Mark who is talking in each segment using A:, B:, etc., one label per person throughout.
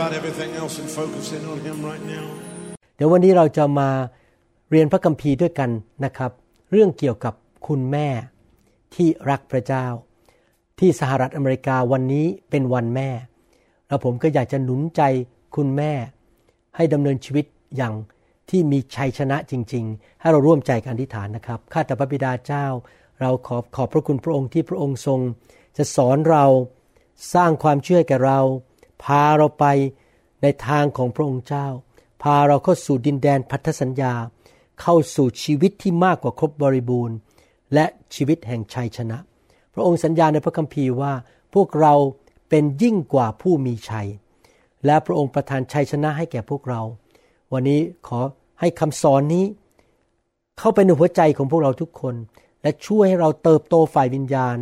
A: about everything else and focus in on Him right now.
B: เดี๋ยววันนี้เราจะมาเรียนพระคัมภีร์ด้วยกันนะครับ เรื่องเกี่ยวกับคุณแม่ที่รักพระเจ้า ที่สหรัฐอเมริกาวันนี้เป็นวันแม่ แล้วผมก็อยากจะหนุนใจคุณแม่ ให้ดำเนินชีวิตอย่างที่มีชัยชนะจริง ๆ ให้เราร่วมใจกันอธิษฐานนะครับ ข้าแต่พระบิดาเจ้า เราขอบขอบพระคุณพระองค์ที่พระองค์ทรง จะสอนเราสร้างความเชื่อแก่เรา พาเราไปในทางของพระองค์เจ้า พาเราเข้าสู่ดินแดนพันธสัญญา เข้าสู่ชีวิตที่มากกว่าครบบริบูรณ์ และชีวิตแห่งชัยชนะ พระองค์สัญญาในพระคัมภีร์ว่า พวกเราเป็นยิ่งกว่าผู้มีชัย และพระองค์ประทานชัยชนะให้แก่พวกเรา วันนี้ขอให้คำสอนนี้ เข้าไปในหัวใจของพวกเราทุกคน และช่วยให้เราเติบโตฝ่ายวิญญาณ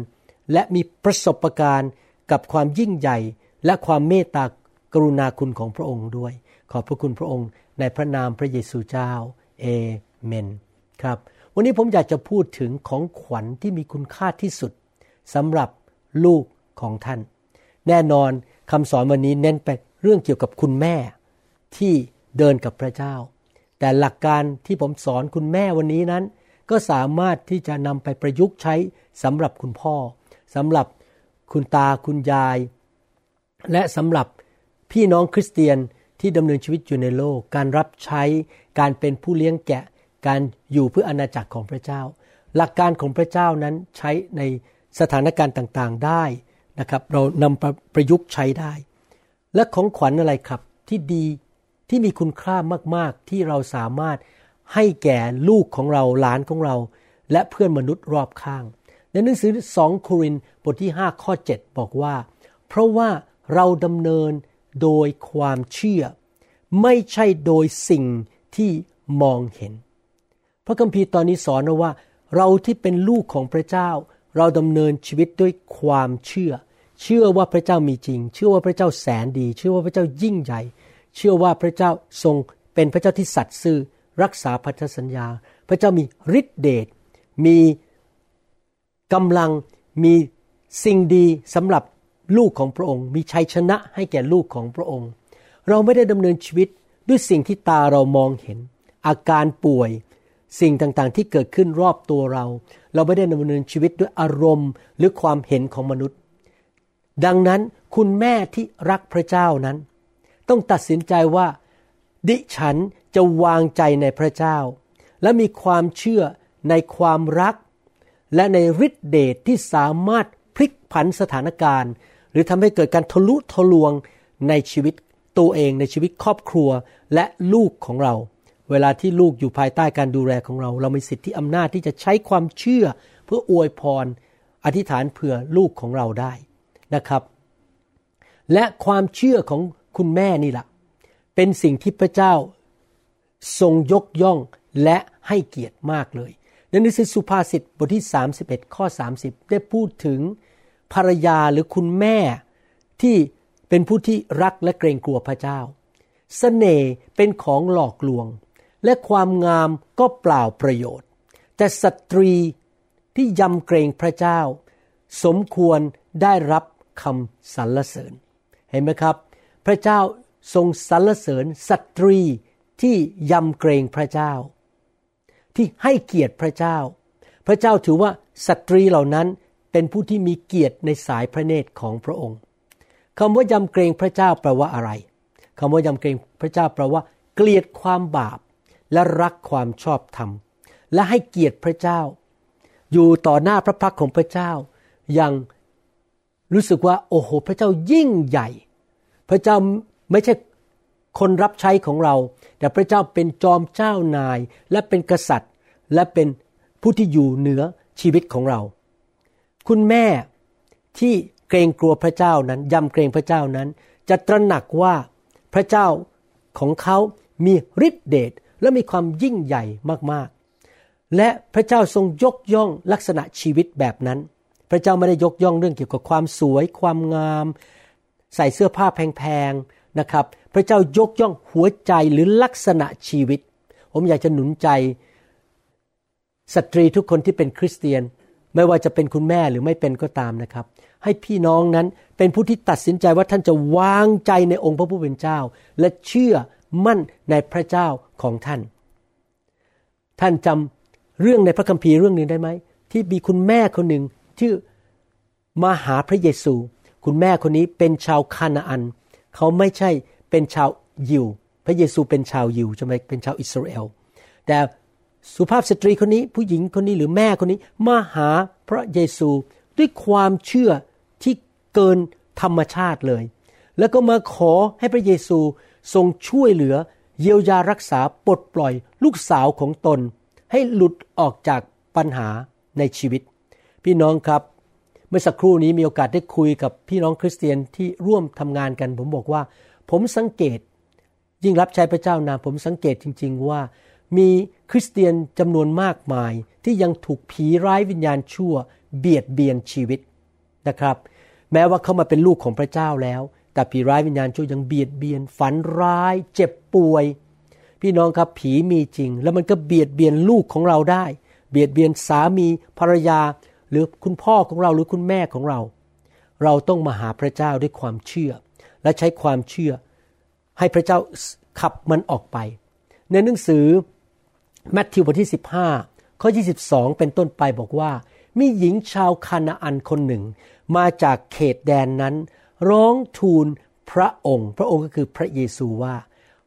B: และมีประสบการณ์กับความยิ่งใหญ่ และความเมตตากรุณาคุณของพระองค์ด้วย ขอบพระคุณพระองค์ในพระนามพระเยซูเจ้าเอเมนครับวันนี้ผมอยากจะพูดถึงของขวัญที่มีคุณค่าที่สุดสำหรับลูกของท่าน แน่นอนคำสอนวันนี้เน้นไปเรื่องเกี่ยวกับคุณแม่ที่เดินกับพระเจ้า แต่หลักการที่ผมสอนคุณแม่วันนี้นั้น ก็สามารถที่จะนำไปประยุกต์ใช้สำหรับคุณพ่อสำหรับคุณตาคุณยาย และสำหรับพี่น้องคริสเตียนที่ดำเนินชีวิตอยู่ในโลก การรับใช้ การเป็นผู้เลี้ยงแกะ การอยู่เพื่ออาณาจักรของพระเจ้า หลักการของพระเจ้านั้นใช้ในสถานการณ์ต่างๆได้นะครับ เรานำประประยุกต์ใช้ได้ และของขวัญอะไรครับที่ดีที่มีคุณค่ามากๆ ที่เราสามารถให้แก่ลูกของเราหลานของเรา และเพื่อนมนุษย์รอบข้าง ในหนังสือ 2 โครินธ์บทที่ 5 ข้อ 7 บอกว่า เพราะว่า เราดำเนินโดยความเชื่อ ไม่ใช่โดยสิ่งที่มองเห็น พระคัมภีร์ตอนนี้สอนว่า เราที่เป็นลูกของพระเจ้า เราดำเนินชีวิตด้วยความเชื่อ เชื่อว่าพระเจ้ามีจริง เชื่อว่าพระเจ้าแสนดี เชื่อว่าพระเจ้ายิ่งใหญ่ เชื่อว่าพระเจ้าทรงเป็นพระเจ้าที่สัตย์ซื่อ รักษาพันธสัญญา พระเจ้ามีฤทธิเดชมีกำลังมีสิ่งดีสำหรับ ลูกของพระองค์ มีชัยชนะให้แก่ลูกของพระองค์ เราไม่ได้ดำเนินชีวิตด้วยสิ่งที่ตาเรามองเห็น อาการป่วย สิ่งต่างๆ ที่เกิดขึ้นรอบตัวเรา เราไม่ได้ดำเนินชีวิตด้วยอารมณ์หรือความเห็นของมนุษย์ ดังนั้นคุณแม่ที่รักพระเจ้านั้น ต้องตัดสินใจว่า ดิฉันจะวางใจในพระเจ้า และมีความเชื่อในความรัก และในฤทธิเดชที่สามารถพลิกผันสถานการณ์ หรือทำให้เกิดการทะลุทะลวงในชีวิตตัวเองในชีวิตครอบครัวและลูกของเรา เวลาที่ลูกอยู่ภายใต้การดูแลของเรา เรามีสิทธิอำนาจที่จะใช้ความเชื่อ เพื่ออวยพร อธิษฐานเผื่อลูกของเราได้นะครับ และความเชื่อของคุณแม่นี่แหละเป็นสิ่งที่พระเจ้าทรงยกย่องและให้เกียรติมากเลยในหนังสือสุภาษิตบทที่ 31 ข้อ 30 ได้พูดถึง ภรรยาหรือคุณแม่ที่เป็นผู้ที่รักและเกรงกลัวพระเจ้าสเสน่ห์เป็นของหลอกลวง และความงามก็เปล่าประโยชน์ แต่สตรีที่ยำเกรงพระเจ้า สมควรได้รับคำสรรเสริญ เห็นไหมครับ พระเจ้าทรงสรรเสริญสตรีที่ยำเกรงพระเจ้า ที่ให้เกียรติพระเจ้า พระเจ้าถือว่าสตรีเหล่านั้น เป็นผู้ที่มีเกียรติในสายพระเนตรของพระองค์คำว่ายำเกรงพระเจ้าแปลว่าอะไรคำว่ายำเกรงพระเจ้าแปลว่า เกลียดความบาป และรักความชอบธรรม และให้เกียรติพระเจ้า อยู่ต่อหน้าพระพักของพระเจ้า อย่างรู้สึกว่า โอ้โห พระเจ้ายิ่งใหญ่ พระเจ้าไม่ใช่คนรับใช้ของเรา แต่พระเจ้าเป็นจอมเจ้านาย และเป็นกษัตริย์ และเป็นผู้ที่อยู่เหนือชีวิตของเรา คุณแม่ที่เกรงกลัวพระเจ้านั้นยำเกรงพระเจ้านั้น จะตระหนักว่าพระเจ้าของเขามีฤทธิเดชและมีความยิ่งใหญ่มากๆ และพระเจ้าทรงยกย่องลักษณะชีวิตแบบนั้น พระเจ้าไม่ได้ยกย่องเรื่องเกี่ยวกับความสวย ความงาม ใส่เสื้อผ้าแพงๆนะครับ พระเจ้ายกย่องหัวใจหรือลักษณะชีวิต ผมอยากจะหนุนใจสตรีทุกคนที่เป็นคริสเตียน ไม่ว่าจะเป็นคุณแม่หรือไม่เป็นก็ตามนะครับ ให้พี่น้องนั้นเป็นผู้ที่ตัดสินใจว่าท่านจะวางใจในองค์พระผู้เป็นเจ้า และเชื่อมั่นในพระเจ้าของท่าน ท่านจำเรื่องในพระคัมภีร์เรื่องหนึ่งได้ไหมที่มีคุณแม่คนหนึ่งที่อมาหาพระเยซู คุณแม่คนนี้เป็นชาวคานาอัน เขาไม่ใช่เป็นชาวยิว พระเยซูเป็นชาวยิวใช่ไหมเป็นชาวอิสราเอลแต่ สุภาพสตรีคนนี้ผู้หญิงคนนี้หรือแม่คนนี้มาหาพระเยซูด้วยความเชื่อที่เกินธรรมชาติเลย แล้วก็มาขอให้พระเยซูทรงช่วยเหลือเยียวยารักษาปลดปล่อยลูกสาวของตน ให้หลุดออกจากปัญหาในชีวิต พี่น้องครับ เมื่อสักครู่นี้มีโอกาสได้คุยกับพี่น้องคริสเตียนที่ร่วมทำงานกัน ผมบอกว่า ผมสังเกต ยิ่งรับใช้พระเจ้านานผมสังเกตจริง ๆ ว่า มีคริสเตียนจำนวนมากมายที่ยังถูกผีร้ายวิญญาณชั่ว เบียดเบียนชีวิตนะครับ แม้ว่าเขามาเป็นลูกของพระเจ้าแล้ว แต่ผีร้ายวิญญาณชั่วยังเบียดเบียน ฝันร้าย เจ็บป่วย พี่น้องครับผีมีจริง แล้วมันก็เบียดเบียนลูกของเราได้ เบียดเบียนสามีภรรยา หรือคุณพ่อของเราหรือคุณแม่ของเรา เราต้องมาหาพระเจ้าด้วยความเชื่อ และใช้ความเชื่อ ให้พระเจ้าขับมันออกไป ในหนังสือ มัทธิวบทที่ 15 ข้อ 22 เป็นต้นไปบอกว่า มีหญิงชาวคานาอันคนหนึ่ง มาจากเขตแดนนั้น ร้องทูลพระองค์ พระองค์ก็คือพระเยซูว่า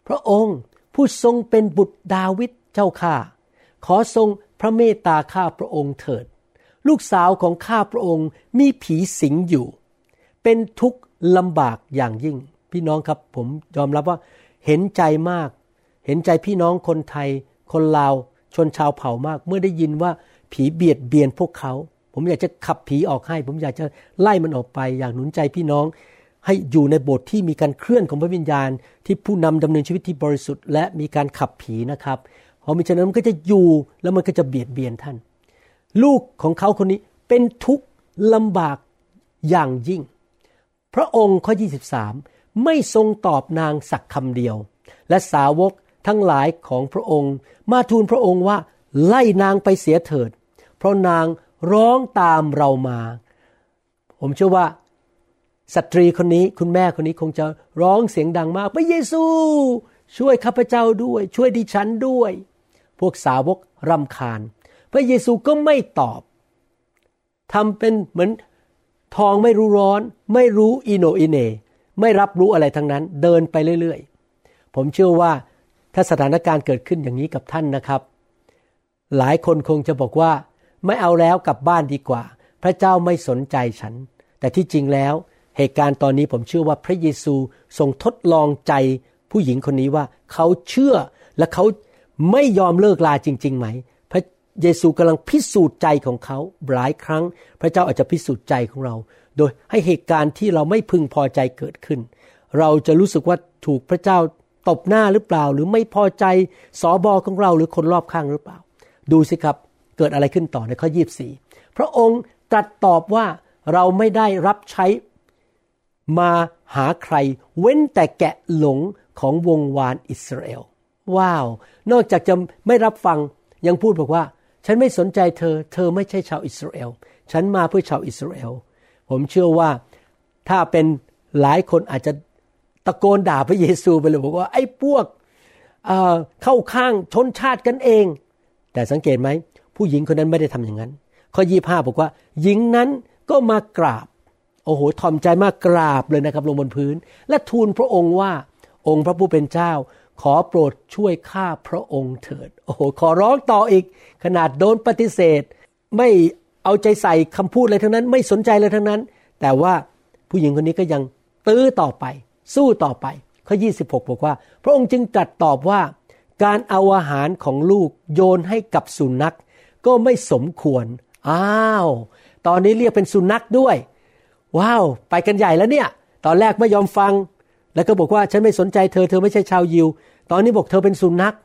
B: พระองค์ผู้ทรงเป็นบุตรดาวิดเจ้าข้าขอทรงพระเมตตาข้าพระองค์เถิด ลูกสาวของข้าพระองค์มีผีสิงอยู่ เป็นทุกข์ลำบากอย่างยิ่ง พี่น้องครับผมยอมรับว่าเห็นใจมาก เห็นใจพี่น้องคนไทย คนลาวชนชาวเผ่ามาก เมื่อได้ยินว่าผีเบียดเบียนพวกเขา ผมอยากจะขับผีออกให้ ผมอยากจะไล่มันออกไป อยากหนุนใจพี่น้อง ให้อยู่ในโบสถ์ที่มีการเคลื่อนของพระวิญญาณ ที่ผู้นำดำเนินชีวิตที่บริสุทธิ์และมีการขับผีนะครับพอมีฉะนั้นมันก็จะอยู่แล้วมันก็จะเบียดเบียนท่าน ลูกของเขาคนนี้เป็นทุกข์ลำบากอย่างยิ่ง พระองค์ข้อ 23 ไม่ทรงตอบนางสักคำเดียว และสาวก ทั้งหลายของพระองค์ มาทูลพระองค์ว่าไล่นางไปเสียเถิด เพราะนางร้องตามเรามา ผมเชื่อว่าสตรีคนนี้คุณแม่คนนี้คงจะร้องเสียงดังมากพระเยซู ช่วยข้าพเจ้าด้วย ช่วยดิฉันด้วย พวกสาวกรำคาญ พระเยซูก็ไม่ตอบทำเป็นเหมือนทองไม่รู้ร้อน ไม่รู้อิโนอิเน ไม่รับรู้อะไรทั้งนั้น เดินไปเรื่อยๆ ผมเชื่อว่า ถ้าสถานการณ์เกิดขึ้นอย่างนี้กับท่านนะครับ หลายคนคงจะบอกว่าไม่เอาแล้วกลับบ้านดีกว่า พระเจ้าไม่สนใจฉัน แต่ที่จริงแล้วเหตุการณ์ตอนนี้ผมเชื่อว่าพระเยซูทรงทดลองใจผู้หญิงคนนี้ว่าเขาเชื่อและเขาไม่ยอมเลิกลาจริง ๆ ไหม พระเยซูกำลังพิสูจน์ใจของเขาหลายครั้ง พระเจ้าอาจจะพิสูจน์ใจของเรา โดยให้เหตุการณ์ที่เราไม่พึงพอใจเกิดขึ้น เราจะรู้สึกว่าถูกพระเจ้า ตบหน้าหรือเปล่า หรือไม่พอใจสอบอของเราหรือคนรอบข้างหรือเปล่า ดูสิครับเกิดอะไรขึ้นต่อในข้อยีบสี่พระองค์ตรัสตอบว่าเราไม่ได้รับใช้มาหาใคร เว้นแต่แกะหลงของวงวานอิสราเอลว้าว นอกจากจะไม่รับฟังยังพูดบอกว่า ฉันไม่สนใจเธอ เธอไม่ใช่ชาวอิสราเอลฉันมาเพื่อชาวอิสราเอลผมเชื่อว่าถ้าเป็นหลายคนอาจจะ ตะโกนด่าพระเยซูไปเลยบอกว่าไอ้พวกเเข้าข้างชนชาติกันเอง แต่สังเกตไหม ผู้หญิงคนนั้นไม่ได้ทำอย่างนั้น ข้อยี่ห้าบอกว่า หญิงนั้นก็มากราบ โอ้โหทอมใจมากกราบเลยนะครับ ลงบนพื้น และทูลพระองค์ว่า องค์พระผู้เป็นเจ้า ขอโปรดช่วยข้าพระองค์เถิด โอ้โห ขอร้องต่ออีก ขนาดโดนปฏิเสธ ไม่เอาใจใส่คำพูดอะไรทั้งนั้น ไม่สนใจเลยทั้งนั้น แต่ว่าผู้หญิงคนนี้ก็ยังตื้อต่อไป สู้ต่อไป ข้อ 26 บอกว่า พระองค์จึงตรัสตอบว่า การเอาอาหารของลูกโยนให้กับสุนัข ก็ไม่สมควร อ้าว ตอนนี้เรียกเป็นสุนัขด้วย ว้าว ไปกันใหญ่แล้วเนี่ย ตอนแรกไม่ยอมฟัง แล้วก็บอกว่าฉันไม่สนใจเธอ เธอไม่ใช่ชาวยิว ตอนนี้บอกเธอเป็นสุนัข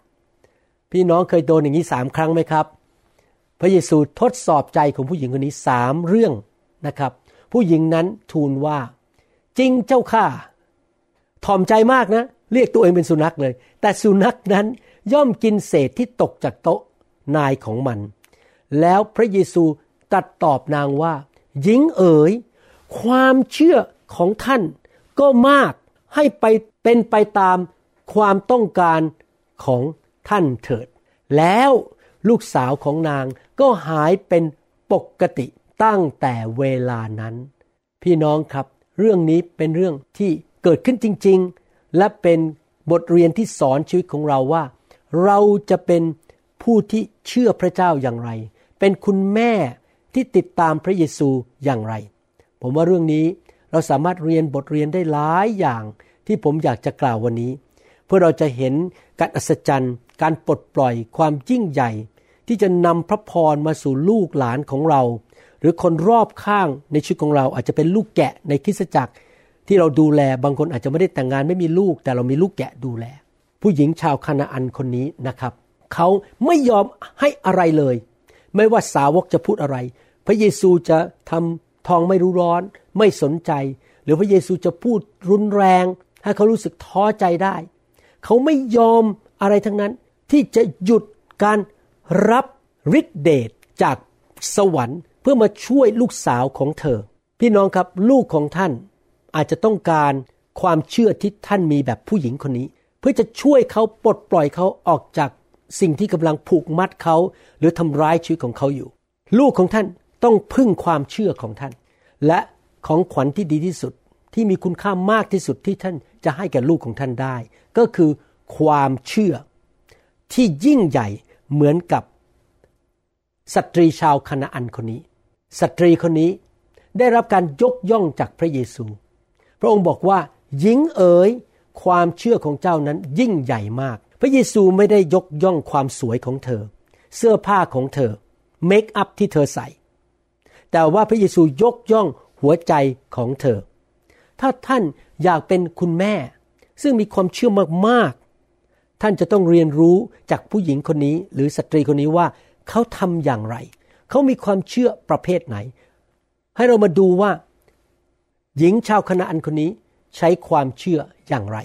B: พี่น้องเคยโดนอย่างนี้สามครั้งไหมครับ พระเยซูทดสอบใจของผู้หญิงคนนี้สามเรื่องนะครับ ผู้หญิงนั้นทูลว่า จริงเจ้าข้า ถ่อมใจมากนะ เรียกตัวเองเป็นสุนัขเลย แต่สุนัขนั้นย่อมกินเศษที่ตกจากโต๊ะนายของมัน แล้วพระเยซูตรัสตอบนางว่า หญิงเอ๋ย ความเชื่อของท่านก็มากให้ไปเป็นไปตามความต้องการของท่านเถิด แล้วลูกสาวของนางก็หายเป็นปกติตั้งแต่เวลานั้น พี่น้องครับ เรื่องนี้เป็นเรื่องที่ เกิดขึ้นจริง ๆ และเป็นบทเรียนที่สอนชีวิตของเราว่า เราจะเป็นผู้ที่เชื่อพระเจ้าอย่างไร เป็นคุณแม่ที่ติดตามพระเยซูอย่างไร ผมว่าเรื่องนี้เราสามารถเรียนบทเรียนได้หลายอย่างที่ผมอยากจะกล่าววันนี้ เพื่อเราจะเห็นการอัศจรรย์ การปลดปล่อยความยิ่งใหญ่ ที่จะนำพระพรมาสู่ลูกหลานของเรา หรือคนรอบข้างในชีวิตของเราอาจจะเป็นลูกแกะในคริสตจักร ที่เราดูแลบางคนอาจจะไม่ได้แต่งงานไม่มีลูก แต่เรามีลูกแกะดูแล ผู้หญิงชาวคานาอันคนนี้นะครับ เขาไม่ยอมให้อะไรเลย ไม่ว่าสาวกจะพูดอะไร พระเยซูจะทำทองไม่รู้ร้อน ไม่สนใจ หรือพระเยซูจะพูดรุนแรง ให้เขารู้สึกท้อใจได้ เขาไม่ยอมอะไรทั้งนั้น ที่จะหยุดการรับฤทธิเดชจากสวรรค์ เพื่อมาช่วยลูกสาวของเธอ พี่น้องครับลูกของท่าน อาจจะต้องการความเชื่อที่ท่านมีแบบผู้หญิงคนนี้ เพื่อจะช่วยเขาปลดปล่อยเขาออกจากสิ่งที่กำลังผูกมัดเขา หรือทำร้ายชีวิตของเขาอยู่ ลูกของท่านต้องพึ่งความเชื่อของท่าน และของขวัญที่ดีที่สุดที่มีคุณค่ามากที่สุดที่ท่านจะให้แก่ลูกของท่านได้ ก็คือความเชื่อ ที่ยิ่งใหญ่เหมือนกับสตรีชาวคณาอันคนนี้ สตรีคนนี้ได้รับการยกย่องจากพระเยซู พระองค์บอกว่าหญิงเอ๋ยความเชื่อของเจ้านั้นยิ่งใหญ่มาก พระเยซูไม่ได้ยกย่องความสวยของเธอ เสื้อผ้าของเธอเมคอัพที่เธอใส่ แต่ว่าพระเยซูยกย่องหัวใจของเธอ ถ้าท่านอยากเป็นคุณแม่ ซึ่งมีความเชื่อมากๆ ท่านจะต้องเรียนรู้จากผู้หญิงคนนี้ หรือสตรีคนนี้ว่าเขาทำอย่างไร เขามีความเชื่อประเภทไหน ให้เรามาดูว่า หญิงชาวคณะอันคนนี้ใช้ความเชื่ออย่างไร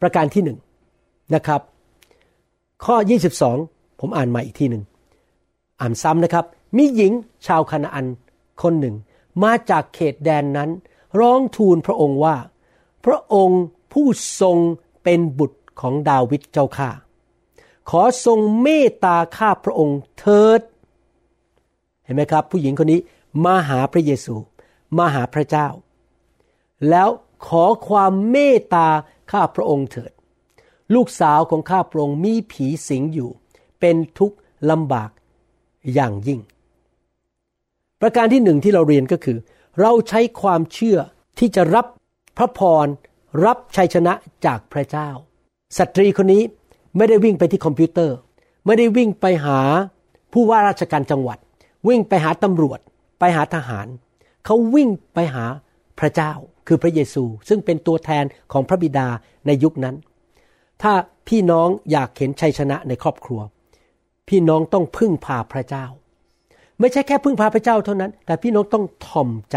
B: ประการที่หนึ่งนะครับ ข้อ 22 ผมอ่านม่อีกทีหนึ่งอ่านซ้ำนะครับ มีหญิงชาวคณะอันคนหนึ่ง มาจากเขตแดนนั้น ร้องทูลพระองค์ว่า พระองค์ผู้ทรงเป็นบุตรของดาวิดเจ้าข้าขอทรงเมตตาข้าพระองค์เถิด เห็นไหมครับ ผู้หญิงคนนี้มาหาพระเยซู มาหาพระเจ้า แล้วขอความเมตตาข้าพระองค์เถิด ลูกสาวของข้าพระองค์มีผีสิงอยู่ เป็นทุกข์ลำบากอย่างยิ่ง ประการที่หนึ่งที่เราเรียนก็คือ เราใช้ความเชื่อที่จะรับพระพรรับชัยชนะจากพระเจ้า สตรีคนนี้ไม่ได้วิ่งไปที่คอมพิวเตอร์ ไม่ได้วิ่งไปหาผู้ว่าราชการจังหวัด วิ่งไปหาตำรวจ ไปหาทหาร เขาวิ่งไปหา พระเจ้าคือพระเยซู ซึ่งเป็นตัวแทนของพระบิดาในยุคนั้น ถ้าพี่น้องอยากเห็นชัยชนะในครอบครัว พี่น้องต้องพึ่งพาพระเจ้า ไม่ใช่แค่พึ่งพาพระเจ้าเท่านั้น แต่พี่น้องต้องทอมใจ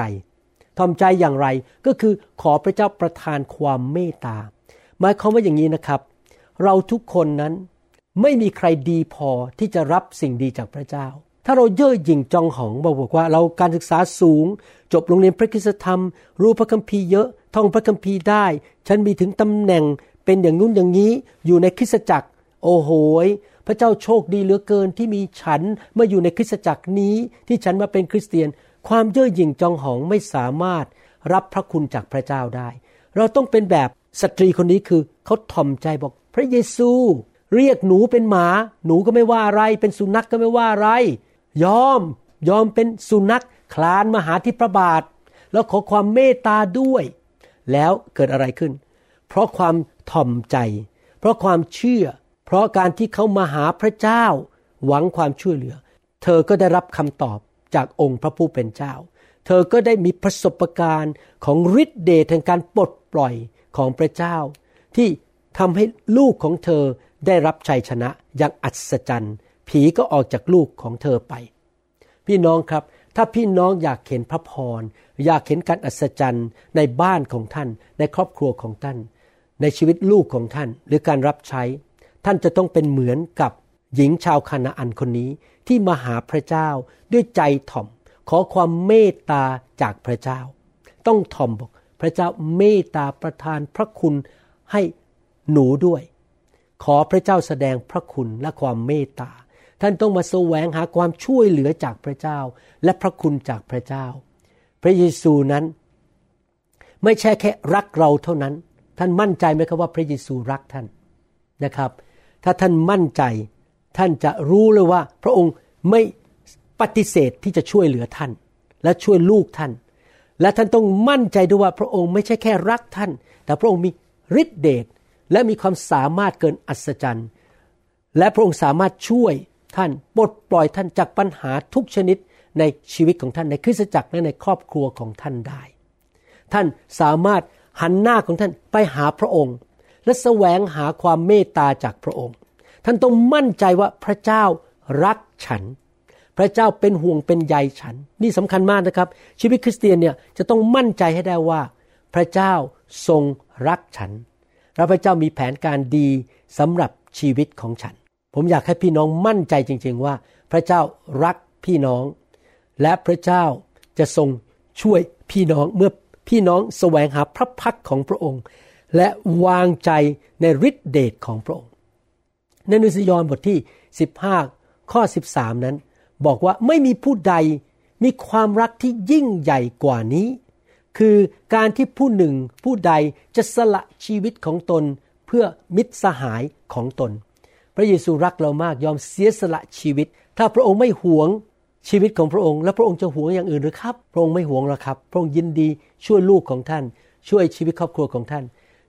B: ทอมใจอย่างไรก็คือขอพระเจ้าประทานความเมตตาหมายความว่าอย่างนี้นะครับ เราทุกคนนั้นไม่มีใครดีพอที่จะรับสิ่งดีจากพระเจ้า ถ้าเราเย่อหยิ่งจองหองบอกว่าเราการศึกษาสูง จบโรงเรียนพระคุณธรรม รู้พระคัมภีร์เยอะ ท่องพระคัมภีร์ได้ ฉันมีถึงตำแหน่งเป็นอย่างนู้นอย่างนี้อยู่ในคริสตจักร โอ้โหพระเจ้าโชคดีเหลือเกินที่มีฉันมาอยู่ในคริสตจักรนี้ ที่ฉันมาเป็นคริสเตียน ความเย่อหยิ่งจองหองไม่สามารถรับพระคุณจากพระเจ้าได้ เราต้องเป็นแบบสตรีคนนี้คือเขาถ่อมใจบอก พระเยซู เรียกหนูเป็นหมา หนูก็ไม่ว่าอะไร เป็นสุนัขกก็ไม่ว่าอะไร ยอมยอมเป็นสุนัขคลานมาหาที่พระบาท แล้วขอความเมตตาด้วย แล้วเกิดอะไรขึ้น เพราะความถ่อมใจ เพราะความเชื่อ เพราะการที่เขามาหาพระเจ้า หวังความช่วยเหลือ เธอก็ได้รับคำตอบจากองค์พระผู้เป็นเจ้า เธอก็ได้มีประสบการณ์ของฤทธิเดชแห่งการปลดปล่อยของพระเจ้า ที่ทำให้ลูกของเธอได้รับชัยชนะอย่างอัศจรรย์ ผีก็ออกจากลูกของเธอไป พี่น้องครับ ถ้าพี่น้องอยากเห็นพระพร อยากเห็นการอัศจรรย์ในบ้านของท่าน ในครอบครัวของท่าน ในชีวิตลูกของท่าน หรือการรับใช้ ท่านจะต้องเป็นเหมือนกับหญิงชาวคานาอันคนนี้ที่มาหาพระเจ้าด้วยใจถ่อม ขอความเมตตาจากพระเจ้า ต้องถ่อมบอกพระเจ้าเมตตาประทานพระคุณให้หนูด้วย ขอพระเจ้าแสดงพระคุณและความเมตตา ท่านต้องมาแสวงหาความช่วยเหลือจากพระเจ้า และพระคุณจากพระเจ้า พระเยซูนั้นไม่ใช่แค่รักเราเท่านั้น ท่านมั่นใจไหมครับว่าพระเยซูรักท่านนะครับ ถ้าท่านมั่นใจท่านจะรู้เลยว่า พระองค์ไม่ปฏิเสธที่จะช่วยเหลือท่าน และช่วยลูกท่าน และท่านต้องมั่นใจด้วยว่าพระองค์ไม่ใช่แค่รักท่าน แต่พระองค์มีฤทธิเดชและมีความสามารถเกินอัศจรรย์ และพระองค์สามารถช่วย ท่านปลดปล่อยท่านจากปัญหาทุกชนิดในชีวิตของท่านในคริสตจักรและในครอบครัวของท่านได้ ท่านสามารถหันหน้าของท่านไปหาพระองค์ และแสวงหาความเมตตาจากพระองค์ ท่านต้องมั่นใจว่าพระเจ้ารักฉัน พระเจ้าเป็นห่วงเป็นใยฉัน นี่สำคัญมากนะครับ ชีวิตคริสเตียนเนี่ยจะต้องมั่นใจให้ได้ว่า พระเจ้าทรงรักฉัน และพระเจ้ามีแผนการดีสำหรับชีวิตของฉัน ผมอยากให้พี่น้องมั่นใจจริง ๆว่า พระเจ้ารักพี่น้อง และพระเจ้าจะทรงช่วยพี่น้องเมื่อพี่น้องแสวงหาพระพักของพระองค์ และวางใจในฤทธิเดชของพระองค์ ในนุสยอนบทที่ 15 ข้อ 13 นั้น บอกว่าไม่มีผู้ใดมีความรักที่ยิ่งใหญ่กว่านี้ คือการที่ผู้หนึ่งผู้ใดจะสละชีวิตของตนเพื่อมิตรสหายของตน พระเยซูรักเรามากยอมเสียสละชีวิต ถ้าพระองค์ไม่หวงชีวิตของพระองค์ แล้วพระองค์จะหวงอย่างอื่นหรือครับ พระองค์ไม่หวงหรอกครับ พระองค์ยินดีช่วยลูกของท่าน ช่วยชีวิตครอบครัวของท่าน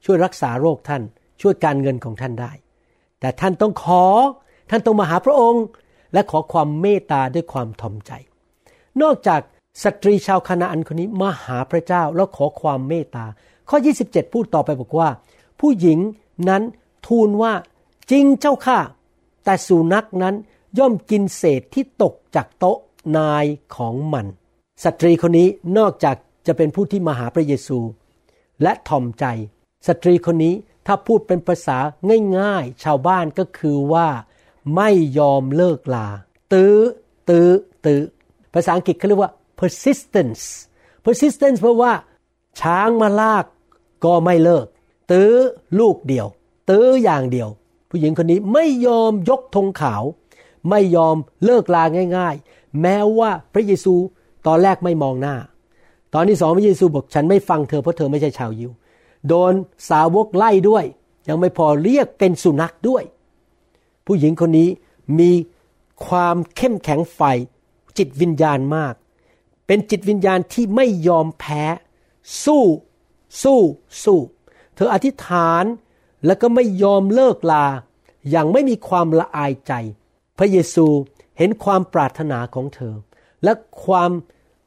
B: ช่วยรักษาโรคท่าน ช่วยการเงินของท่านได้ แต่ท่านต้องขอ ท่านต้องมาหาพระองค์ และขอความเมตตาด้วยความทอมใจ นอกจากสตรีชาวคณาอันคนนี้มาหาพระเจ้าแล้วขอความเมตตา ข้อ 27 พูดต่อไปบอกว่า ผู้หญิงนั้นทูลว่า จริงเจ้าข้าแต่สุนัขนั้นย่อมกินเศษที่ตกจากโต๊ะนายของมัน สตรีคนนี้นอกจากจะเป็นผู้ที่มาหาพระเยซู และทอมใจ สตรีคนนี้ถ้าพูดเป็นภาษาง่ายๆ ชาวบ้านก็คือว่า ไม่ยอมเลิกลา ตื้อตื้อตื้อภาษาอังกฤษเขาเรียกว่า persistence persistence เพราะว่า ช้างมาลากก็ไม่เลิก ตื้อลูกเดียว ตื้ออย่างเดียว ผู้หญิงคนนี้ไม่ยอมยกธงขาว ไม่ยอมเลิกลาง่าย ๆ แม้ว่าพระเยซูตอนแรกไม่มองหน้า ตอนที่สองพระเยซูบอกฉันไม่ฟังเธอเพราะเธอไม่ใช่ชาวยิว โดนสาวกไล่ด้วย ยังไม่พอเรียกเป็นสุนัขด้วย ผู้หญิงคนนี้มีความเข้มแข็งไฟจิตวิญญาณมาก เป็นจิตวิญญาณที่ไม่ยอมแพ้ สู้ สู้ สู้ เธออธิษฐาน แล้วก็ไม่ยอมเลิกลาอย่างไม่มีความละอายใจ พระเยซูเห็นความปรารถนาของเธอ และความ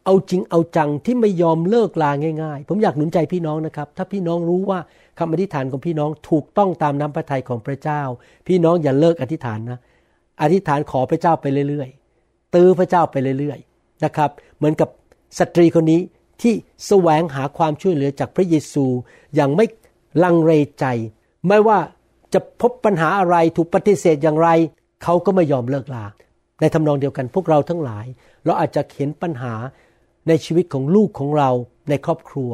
B: เอาจริงเอาจังที่ไม่ยอมเลิกลาง่ายๆ ผมอยากหนุนใจพี่น้องนะครับ ถ้าพี่น้องรู้ว่าคำอธิษฐานของพี่น้องถูกต้องตามน้ำพระทัยของพระเจ้า พี่น้องอย่าเลิกอธิษฐานนะ อธิษฐานขอพระเจ้าไปเรื่อยๆ ตื้อพระเจ้าไปเรื่อยๆ นะครับ เหมือนกับสตรีคนนี้ที่แสวงหาความช่วยเหลือจากพระเยซูอย่างไม่ลังเลใจ ไม่ว่าจะพบปัญหาอะไรถูกปฏิเสธอย่างไร เขาก็ไม่ยอมเลิกลา ในทำนองเดียวกันพวกเราทั้งหลาย เราอาจจะเห็นปัญหาในชีวิตของลูกของเราในครอบครัว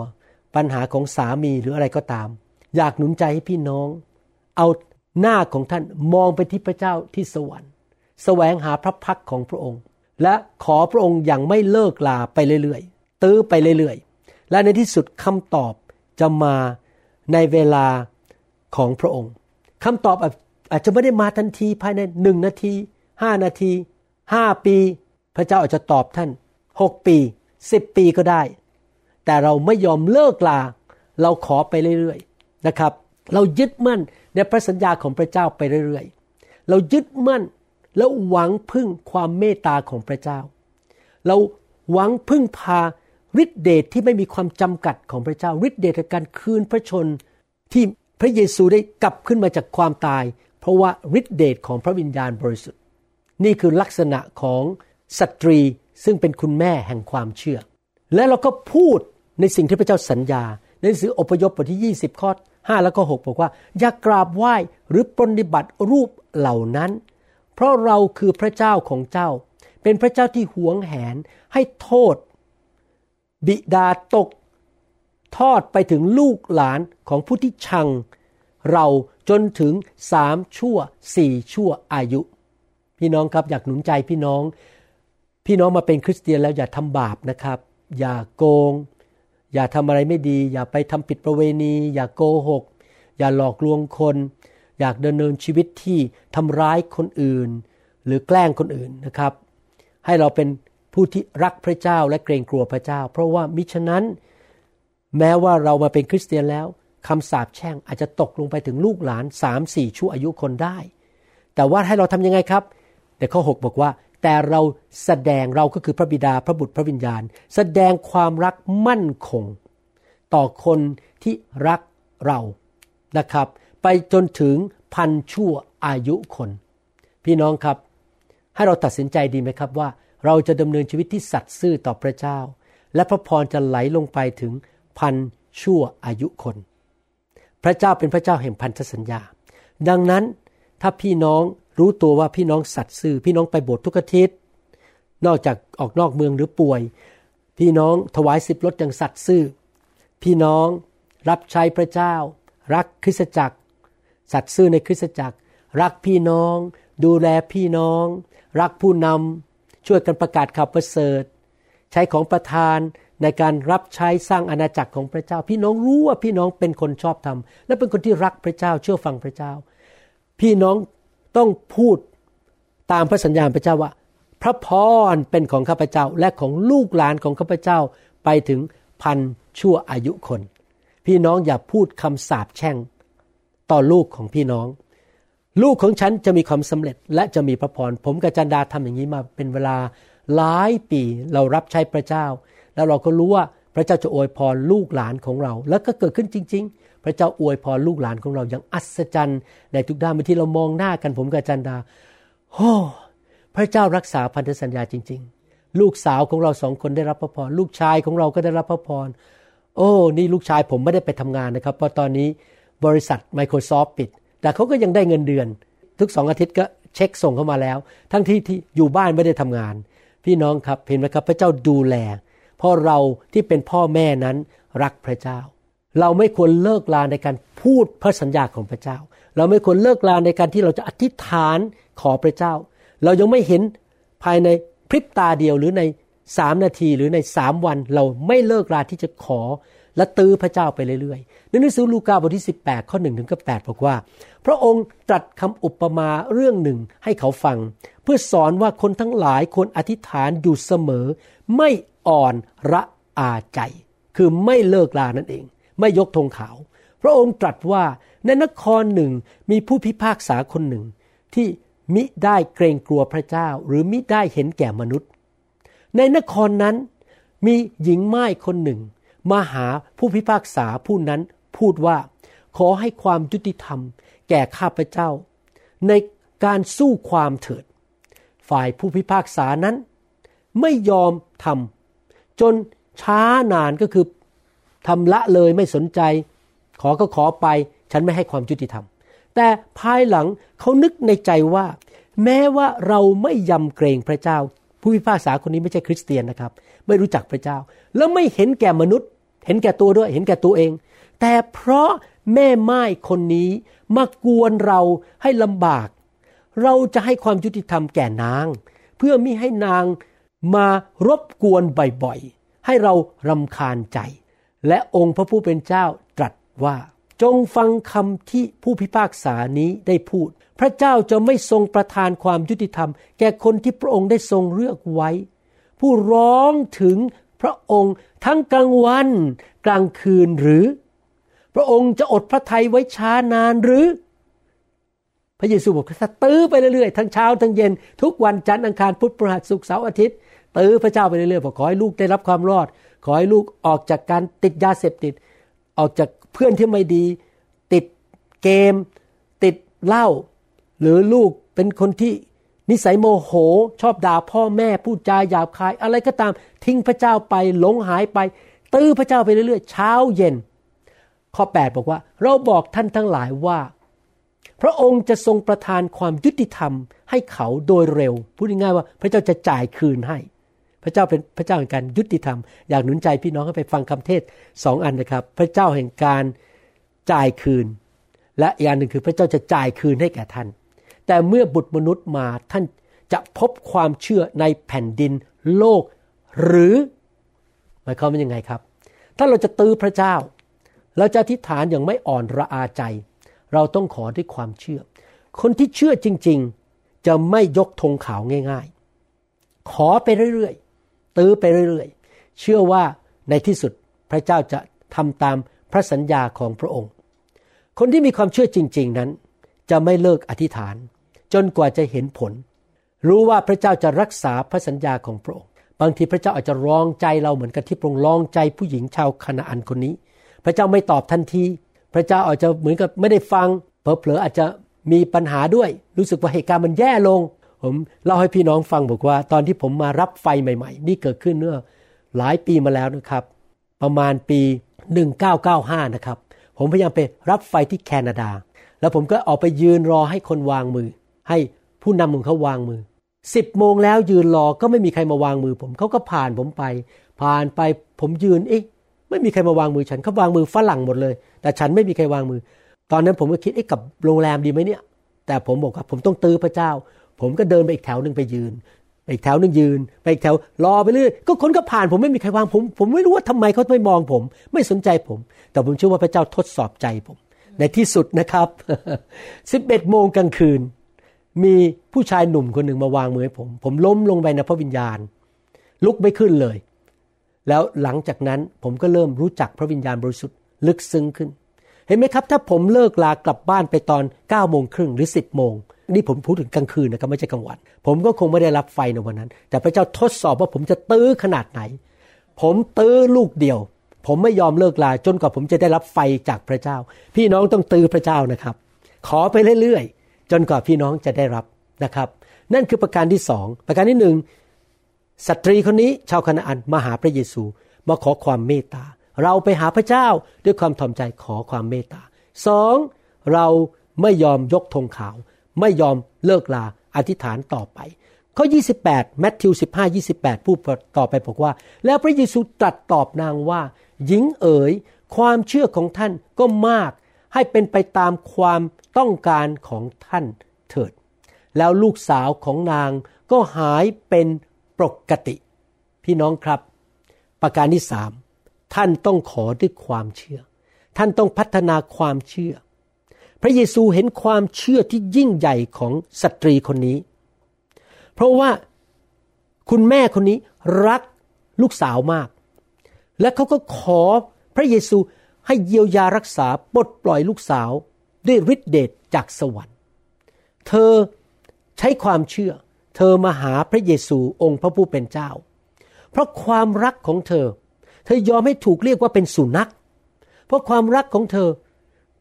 B: ปัญหาของสามีหรืออะไรก็ตาม อยากหนุนใจให้พี่น้อง เอาหน้าของท่านมองไปที่พระเจ้าที่สวรรค์ แสวงหาพระพักของพระองค์ และขอพระองค์อย่างไม่เลิกลาไปเรื่อยๆตื้อไปเรื่อยๆ และในที่สุดคำตอบจะมาในเวลา ของพระองค์คำตอบอาจจะไม่ได้มาทันทีภายในหนึ่งนาทีห้านาทีห้าปี พระเจ้าอาจจะตอบท่านหกปีสิบปีก็ได้ แต่เราไม่ยอมเลิกลา เราขอไปเรื่อยๆนะครับ เรายึดมั่นในพระสัญญาของพระเจ้าไปเรื่อยๆ เรายึดมั่นแล้วหวังพึ่งความเมตตาของพระเจ้า เราหวังพึ่งพาฤทธิเดชทที่ไม่มีความจำกัดของพระเจ้าฤทธิเดชการคืนพระชนที่ ระเยซูได้กลับขึ้นมาจากความตาย เพราะว่าฤทธิเดชของพระวิญญาณบริสุทธิ์ นี่คือลักษณะของสตรีซึ่งเป็นคุณแม่แห่งความเชื่อ และเราก็พูดในสิ่งที่พระเจ้าสัญญาในหนังสืออพยพบทที่ 20 ข้อ 5 แล้วก็ 6 บอกว่า อย่ากราบไหว้หรือปฏิบัติรูปเหล่านั้น เพราะเราคือพระเจ้าของเจ้า เป็นพระเจ้าที่หวงแหนให้โทษ บิดาตก ทอดไปถึงลูกหลานของผู้ที่ชัง เราจนถึงสามชั่วสี่ชั่วอายุ พี่น้องครับอยากหนุนใจพี่น้อง พี่น้องมาเป็นคริสเตียนแล้วอย่าทำบาปนะครับ อย่าโกง อย่าทำอะไรไม่ดี อย่าไปทำผิดประเวณี อย่าโกหก อย่าหลอกลวงคน อยากดำเนินชีวิตที่ทำร้ายคนอื่น หรือแกล้งคนอื่นนะครับ ให้เราเป็นผู้ที่รักพระเจ้าและเกรงกลัวพระเจ้า เพราะว่ามิฉะนั้น แม้ว่าเรามาเป็นคริสเตียนแล้วคำสาปแช่งอาจจะตกลงไปถึงลูกหลานสามสี่ชั่วอายุคนได้ แต่ว่าให้เราทำยังไงครับ แต่ข้อ 6 บอกว่า แต่เราแสดงเราก็คือพระบิดาพระบุตรพระวิญญาณ แสดงความรักมั่นคง ต่อคนที่รักเรานะครับ ไปจนถึงพันชั่วอายุคน พี่น้องครับ ให้เราตัดสินใจดีไหมครับว่า เราจะดำเนินชีวิตที่สัตย์ซื่อต่อพระเจ้า และพระพรจะไหลลงไปถึง พันชั่วอายุคน พระเจ้าเป็นพระเจ้าแห่งพันธสัญญา ดังนั้นถ้าพี่น้องรู้ตัวว่าพี่น้องสัตย์ซื่อ พี่น้องไปโบสถ์ทุกอาทิตย์นอกจากออกนอกเมืองหรือป่วย พี่น้องถวายสิบลดอย่างสัตย์ซื่อ พี่น้องรับใช้พระเจ้า รักคริสตจักร สัตย์ซื่อในคริสตจักร รักพี่น้อง ดูแลพี่น้อง รักผู้นำช่วยกันประกาศข่าวประเสริฐ ใช้ของประทาน ในการรับใช้สร้างอาณาจักรของพระเจ้า พี่น้องรู้ว่าพี่น้องเป็นคนชอบธรรม และเป็นคนที่รักพระเจ้าเชื่อฟังพระเจ้า พี่น้องต้องพูดตามพระสัญญาพระเจ้าว่า พระพรเป็นของข้าพเจ้าและของลูกหลานของข้าพเจ้าไปถึงพันชั่วอายุคน พี่น้องอย่าพูดคำสาปแช่งต่อลูกของพี่น้อง ลูกของฉันจะมีความสำเร็จและจะมีพระพรผมกับจันดาทำอย่างนี้มาเป็นเวลาหลายปีเรารับใช้พระเจ้า แล้วเราก็รู้ว่าพระเจ้าจะอวยพรลูกหลานของเรา แล้วก็เกิดขึ้นจริง ๆ พระเจ้าอวยพรลูกหลานของเราอย่างอัศจรรย์ ในทุกด้านเมื่อที่เรามองหน้ากันผมกับจันดาโอ้พระเจ้ารักษาพันธสัญญาจริง ๆ ลูกสาวของเราสองคนได้รับพระพรลูกชายของเราก็ได้รับพระพรโอ้นี่ลูกชายผมไม่ได้ไปทำงานนะครับเพราะตอนนี้บริษัท Microsoft ปิด แต่เขาก็ยังได้เงินเดือน ทุกสองอาทิตย์ก็เช็คส่งเข้ามาแล้ว ทั้งที่ที่อยู่บ้านไม่ได้ทำงาน พี่น้องครับเห็นไหมครับพระเจ้าดูแล ราะเราที่เป็นพ่อแม่นั้นรักพระเจ้า เราไม่ควรเลิกลาในการพูดพระสัญญาของพระเจ้า เราไม่ควรเลิกลาในการที่เราจะอธิษฐานขอพระเจ้า เรายังไม่เห็นภายในพริบตาเดียวหรือในสามนาทีหรือในสามวันเราไม่เลิกลาที่จะขอและตื้อพระเจ้าไปเรื่อยๆ ในหนังสือลูกาบทที่ 18 ข้อ1ถึงกับ8บอกว่า พระองค์ตรัสคำอุปมาเรื่องหนึ่งให้เขาฟัง เพื่อสอนว่าคนทั้งหลายควรอธิษฐานอยู่เสมอ ไม่ อ่อนระอาใจ คือไม่เลิกลานั่นเอง ไม่ยกธงขาว พระองค์ตรัสว่าในนครหนึ่งมีผู้พิพากษาคนหนึ่ง ที่มิได้เกรงกลัวพระเจ้า หรือมิได้เห็นแก่มนุษย์ ในนครนั้นมีหญิงไม้คนหนึ่ง มาหาผู้พิพากษาผู้นั้นพูดว่า ขอให้ความยุติธรรม แก่ข้าพเจ้า ในการสู้ความเถิด ฝ่ายผู้พิพากษานั้น ไม่ยอมทำ จนช้านานก็คือทำละเลยไม่สนใจ ขอก็ขอไป ฉันไม่ให้ความยุติธรรม แต่ภายหลังเขานึกในใจว่า แม้ว่าเราไม่ยำเกรงพระเจ้า ผู้พิพากษาคนนี้ไม่ใช่คริสเตียนนะครับ ไม่รู้จักพระเจ้า แล้วไม่เห็นแก่มนุษย์ เห็นแก่ตัวด้วย เห็นแก่ตัวเอง แต่เพราะแม่ไม้คนนี้มากวนเราให้ลำบาก เราจะให้ความยุติธรรมแก่นาง เพื่อมิให้นาง มารบกวนบ่อยๆ ให้เรารำคาญใจ และองค์พระผู้เป็นเจ้าตรัสว่า จงฟังคำที่ผู้พิพากษานี้ได้พูด พระเจ้าจะไม่ทรงประทานความยุติธรรม แก่คนที่พระองค์ได้ทรงเลือกไว้ ผู้ร้องถึงพระองค์ทั้งกลางวันกลางคืนหรือ พระองค์จะอดพระทัยไว้ช้านานหรือ พระเยซูบอกถ้าตื้อไปเรื่อยๆ ทั้งเช้าทั้งเย็น ทุกวันจันทร์อังคารพุธพฤหัสศุกร์เสาร์อาทิตย์ ตื้อพระเจ้าไปเรื่อยๆบอกขอให้ลูกได้รับความรอด ขอให้ลูกออกจากการติดยาเสพติด ออกจากเพื่อนที่ไม่ดี ติดเกม ติดเหล้าหรือลูกเป็นคนที่นิสัยโมโหชอบด่าพ่อแม่พูดจาหยาบคาย อะไรก็ตามทิ้งพระเจ้าไปหลงหายไป ตื้อพระเจ้าไปเรื่อยๆ เช้าเย็น ข้อ 8 บอกว่า เราบอกท่านทั้งหลายว่า พระองค์จะทรงประทานความยุติธรรมให้เขาโดยเร็ว พูดง่ายๆว่าพระเจ้าจะจ่ายคืนให้ พระเจ้าเป็นพระเจ้าแห่งการยุติธรรม อยากหนุนใจพี่น้องให้ไปฟังคำเทศสองอันนะครับ พระเจ้าแห่งการจ่ายคืน และอีกอันหนึ่งคือพระเจ้าจะจ่ายคืนให้แก่ท่าน แต่เมื่อบุตรมนุษย์มาท่านจะพบความเชื่อในแผ่นดินโลก หรือหมายความว่ายังไงครับ ถ้าเราจะตื้อพระเจ้า เราจะอธิษฐานอย่างไม่อ่อนระอาใจ เราต้องขอด้วยความเชื่อ คนที่เชื่อจริง ๆ จะไม่ยกธงขาวง่าย ๆ ขอไปเรื่อยๆ ตื้อไปเรื่อยๆ เชื่อว่าในที่สุดพระเจ้าจะทำตามพระสัญญาของพระองค์ คนที่มีความเชื่อจริง ๆนั้น จะไม่เลิกอธิษฐาน จนกว่าจะเห็นผล รู้ว่าพระเจ้าจะรักษาพระสัญญาของพระองค์ บางทีพระเจ้าอาจจะรองใจเราเหมือนกับที่พระองค์รองใจผู้หญิงชาวคณาอันคนนี้ พระเจ้าไม่ตอบทันที พระเจ้าอาจจะเหมือนกับไม่ได้ฟังเผลอๆอาจจะมีปัญหาด้วย รู้สึกว่าเหตุการณ์มันแย่ลง ผมเล่าให้พี่น้องฟังบอกว่า ตอนที่ผมมารับไฟใหม่ ๆ นี่เกิดขึ้นเมื่อหลายปีมาแล้วนะครับ ประมาณปี 1995 นะครับ ผมพยายามไปรับไฟที่แคนาดา แล้วผมก็ออกไปยืนรอให้คนวางมือ ให้ผู้นำของเขาวางมือ10โมงแล้วยืนรอก็ไม่มีใครมาวางมือผมเขาก็ผ่านผมไป ผ่านไปผมยืนเอ๊ะไม่มีใครมาวางมือฉันเขาวางมือฝรั่งหมดเลย แต่ฉันไม่มีใครวางมือ ตอนนั้นผมก็คิดเอ๊ะกับโรงแรมดีไหมเนี่ย แต่ผมบอกว่าผมต้องตื้อพระเจ้า ผมก็เดินไปอีกแถวหนึ่งไปยืนไปอีกแถวหนึ่งยืน ไปอีกแถวรอไปเรื่อยก็คนก็ผ่านผมไม่มีใครวางผม ผมไม่รู้ว่าทำไมเขาไม่มองผม ไม่สนใจผม แต่ผมเชื่อว่าพระเจ้าทดสอบใจผม ในที่สุดนะครับ 11โมงกลางคืน มีผู้ชายหนุ่มคนหนึ่งมาวางมือให้ผม ผมล้มลงไปในพระวิญญาณ ลุกไม่ขึ้นเลย แล้วหลังจากนั้นผมก็เริ่มรู้จักพระวิญญาณบริสุทธิ์ลึกซึ้งขึ้น เห็นไหมครับ ถ้าผมเลิกลากลับบ้านไปตอน9โมงครึ่งหรือ 10โมง นี่ผมพูดถึงกลางคืนนะครับไม่ใช่กลางวัน ผมก็คงไม่ได้รับไฟในวันนั้น แต่พระเจ้าทดสอบว่าผมจะตื้อขนาดไหน ผมตื้อลูกเดียว ผมไม่ยอมเลิกลาจนกว่าผมจะได้รับไฟจากพระเจ้า พี่น้องต้องตื้อพระเจ้านะครับ ขอไปเรื่อยๆ จนกว่าพี่น้องจะได้รับนะครับ นั่นคือประการที่สองประการที่หนึ่งสตรีคนนี้ชาวคณาอันมาหาพระเยซูมาขอความเมตตา เราไปหาพระเจ้าด้วยความถ่อมใจขอความเมตตาสองเราไม่ยอมยกธงขาว ไม่ยอมเลิกลาอธิษฐานต่อไป ข้อ 28แมทธิว 15 28 พูดต่อไปบอกว่า แล้วพระเยซูตรัสตอบนางว่า หญิงเอ๋ย ความเชื่อของท่านก็มาก ให้เป็นไปตามความต้องการของท่านเถิด แล้วลูกสาวของนางก็หายเป็นปกติ พี่น้องครับ ประการที่สามท่านต้องขอด้วยความเชื่อ ท่านต้องพัฒนาความเชื่อ พระเยซูเห็นความเชื่อที่ยิ่งใหญ่ของสตรีคนนี้ เพราะว่าคุณแม่คนนี้รักลูกสาวมาก และเขาก็ขอพระเยซูให้เยียวยารักษาปลดปล่อยลูกสาวด้วยฤทธิเดชจากสวรรค์ เธอใช้ความเชื่อ เธอมาหาพระเยซูองค์พระผู้เป็นเจ้า เพราะความรักของเธอ เธอยอมให้ถูกเรียกว่าเป็นสุนัข เพราะความรักของเธอ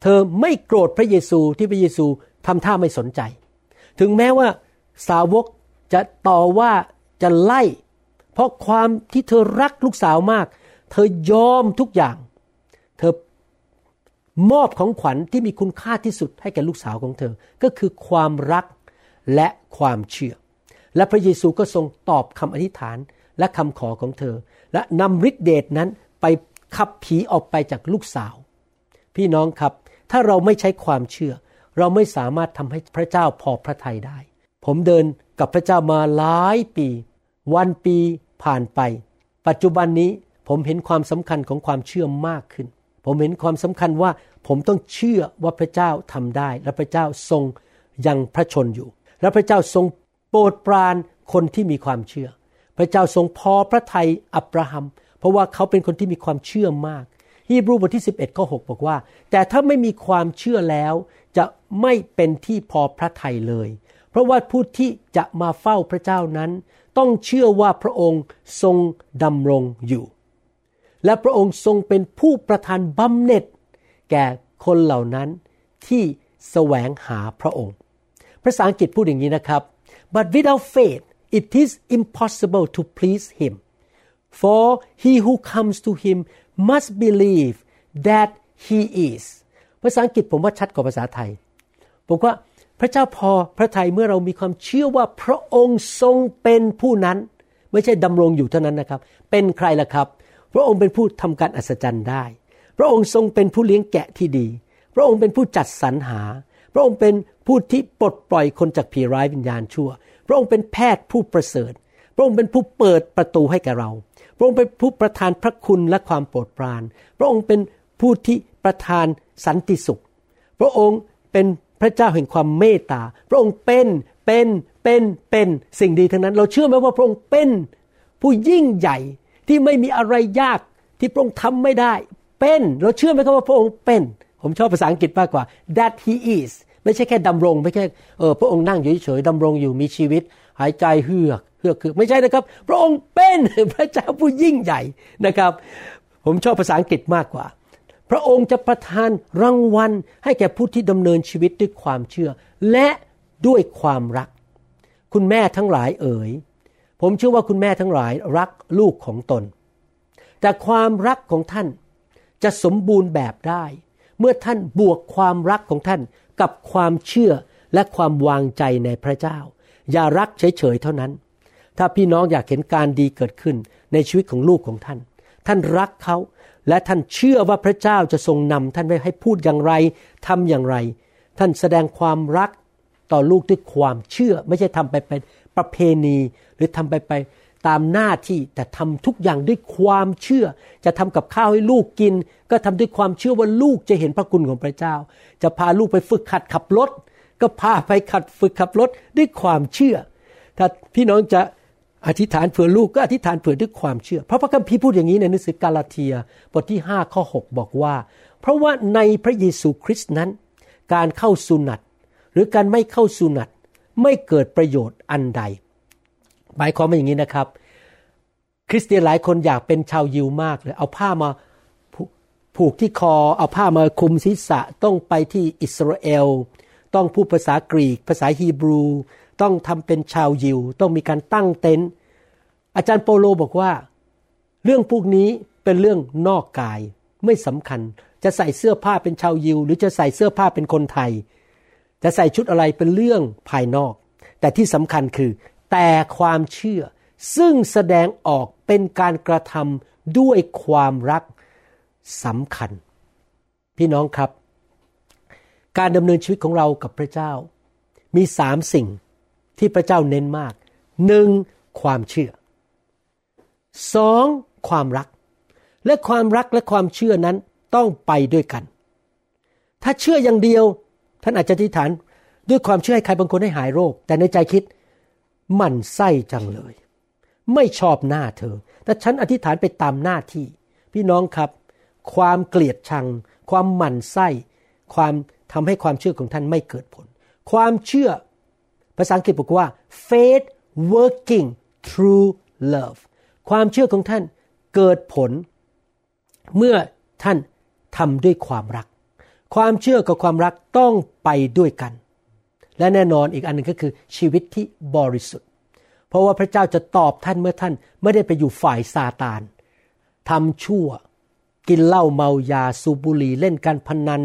B: เธอไม่โกรธพระเยซูที่พระเยซูทำท่าไม่สนใจ ถึงแม้ว่าสาวกจะต่อว่าจะไล่ เพราะความที่เธอรักลูกสาวมาก เธอยอมทุกอย่าง เธอมอบของขวัญที่มีคุณค่าที่สุดให้แก่ลูกสาวของเธอ ก็คือความรักและความเชื่อ และพระเยซูก็ทรงตอบคำอธิษฐานและคำขอของเธอ และนำฤทธิเดชนั้นไปขับผีออกไปจากลูกสาว พี่น้องครับ ถ้าเราไม่ใช้ความเชื่อ เราไม่สามารถทำให้พระเจ้าพอพระทัยได้ ผมเดินกับพระเจ้ามาหลายปี วันปีผ่านไป ปัจจุบันนี้ผมเห็นความสำคัญของความเชื่อมากขึ้น ผมเห็นความสำคัญว่าผมต้องเชื่อว่าพระเจ้าทำได้ และพระเจ้าทรงยังพระชนอยู่ และพระเจ้าทรงโปรดปรานคนที่มีความเชื่อ พระเจ้าทรงพอพระทัยอับราฮัม เพราะว่าเขาเป็นคนที่มีความเชื่อมาก ฮีบรูบทที่ 11ข้อ6บอกว่า แต่ถ้าไม่มีความเชื่อแล้วจะไม่เป็นที่พอพระทัยเลย เพราะว่าผู้ที่จะมาเฝ้าพระเจ้านั้น ต้องเชื่อว่าพระองค์ทรงดำรงอยู่ และพระองค์ทรงเป็นผู้ประทานบำเหน็จ แก่คนเหล่านั้นที่แสวงหาพระองค์ ภาษาอังกฤษพูดอย่างนี้นะครับ but without faith it is impossible to please him for he who comes to him must believe that he is ภาษาอังกฤษผมว่าชัดกว่าภาษาไทย ผมว่าพระเจ้าพอพระทัยเมื่อเรามีความเชื่อว่าพระองค์ทรงเป็นผู้นั้น ไม่ใช่ดำรงอยู่เท่านั้นนะครับ เป็นใครล่ะครับ พระองค์เป็นผู้ทำการอัศจรรย์ได้ พระองค์ทรงเป็นผู้เลี้ยงแกะที่ดี พระองค์เป็นผู้จัดสรรหา พระองค์เป็นผู้ที่ปลดปล่อยคนจากผีร้ายวิญญาณชั่ว พระองค์เป็นแพทย์ผู้ประเสริฐ พระองค์เป็นผู้เปิดประตูให้แก่เรา ระองค์เป็นผู้ประทานพระคุณและความโปรดปราน พระองค์เป็นผู้ที่ประทานสันติสุข พระองค์เป็นพระเจ้าแห่งความเมตตา พระองค์เป็น เป็น เป็น เป็น สิ่งดีทั้งนั้น เราเชื่อไหมว่าพระองค์เป็นผู้ยิ่งใหญ่ที่ไม่มีอะไรยากที่พระองค์ทำไม่ได้ เป็น เราเชื่อไหมครับว่าพระองค์เป็น ผมชอบภาษาอังกฤษมากกว่า that he is ไม่ใช่แค่ดำรง ไม่ใช่เออพระองค์นั่งอยู่เฉยๆดำรงอยู่มีชีวิต หายใจเฮือก เฮือกคือไม่ใช่นะครับ พระองค์เป็นพระเจ้าผู้ยิ่งใหญ่นะครับ ผมชอบภาษาอังกฤษมากกว่า พระองค์จะประทานรางวัลให้แก่ผู้ที่ดำเนินชีวิตด้วยความเชื่อ และด้วยความรัก คุณแม่ทั้งหลายเอ๋ยผมเชื่อว่าคุณแม่ทั้งหลายรักลูกของตน แต่ความรักของท่านจะสมบูรณ์แบบได้ เมื่อท่านบวกความรักของท่านกับความเชื่อและความวางใจในพระเจ้า อย่ารักเฉยๆเท่านั้น ถ้าพี่น้องอยากเห็นการดีเกิดขึ้นในชีวิตของลูกของท่าน ท่านรักเขาและท่านเชื่อว่าพระเจ้าจะทรงนำท่านไว้ให้พูดอย่างไรทำอย่างไร ท่านแสดงความรักต่อลูกด้วยความเชื่อ ไม่ใช่ทำไปเป็นประเพณี หรือทำไปไปตามหน้าที่แต่ทำทุกอย่างด้วยความเชื่อ จะทำกับข้าวให้ลูกกิน ก็ทำด้วยความเชื่อว่าลูกจะเห็นพระคุณของพระเจ้า จะพาลูกไปฝึกขัดขับรถก็พาไปขัดฝึกขับรถด้วยความเชื่อ ถ้าพี่น้องจะ อธิษฐานเผื่อลูกก็อธิษฐานเผื่อด้วยความเชื่อ เพราะพระคัมภีร์พูดอย่างนี้ในหนังสือกาลาเทียบทที่ 5 ข้อ 6 บอกว่า เพราะว่าในพระเยซูคริสต์นั้น การเข้าสุนัตหรือการไม่เข้าสุนัตไม่เกิดประโยชน์อันใดหมายความว่าอย่างนี้นะครับ คริสเตียนหลายคนอยากเป็นชาวยิวมากเลยเอาผ้ามาผูกที่คอ เอาผ้ามาคลุมศีรษะต้องไปที่อิสราเอล ต้องพูดภาษากรีก ภาษาฮีบรู ต้องทำเป็นชาวยิว ต้องมีการตั้งเต็นท์อาจารย์โปโลบอกว่า เรื่องพวกนี้เป็นเรื่องนอกกายไม่สำคัญ จะใส่เสื้อผ้าเป็นชาวยิว หรือจะใส่เสื้อผ้าเป็นคนไทย จะใส่ชุดอะไรเป็นเรื่องภายนอก แต่ที่สำคัญคือ แต่ความเชื่อ ซึ่งแสดงออกเป็นการกระทำด้วยความรักสำคัญ พี่น้องครับ การดำเนินชีวิตของเรากับพระเจ้า มีสามสิ่ง ที่พระเจ้าเน้นมากหนึ่งความเชื่อสองความรัก และความรักและความเชื่อนั้นต้องไปด้วยกัน ถ้าเชื่ออย่างเดียว ท่านอาจจะอธิษฐานด้วยความเชื่อให้ใครบางคนให้หายโรค แต่ในใจคิดมันไส้จังเลย ไม่ชอบหน้าเธอ แต่ฉันอธิษฐานไปตามหน้าที่ พี่น้องครับ ความเกลียดชัง ความหมั่นไส้ ความทำให้ความเชื่อของท่านไม่เกิดผล ความเชื่อ ภาษาอังกฤษบอกว่า faith working through love ความเชื่อของท่านเกิดผล เมื่อท่านทำด้วยความรัก ความเชื่อกับความรักต้องไปด้วยกัน และแน่นอนอีกอันหนึ่งก็คือชีวิตที่บริสุทธิ์ เพราะว่าพระเจ้าจะตอบท่านเมื่อท่านไม่ได้ไปอยู่ฝ่ายซาตานทำชั่ว กินเหล้าเมายาสูบบุหรี่เล่นการพนัน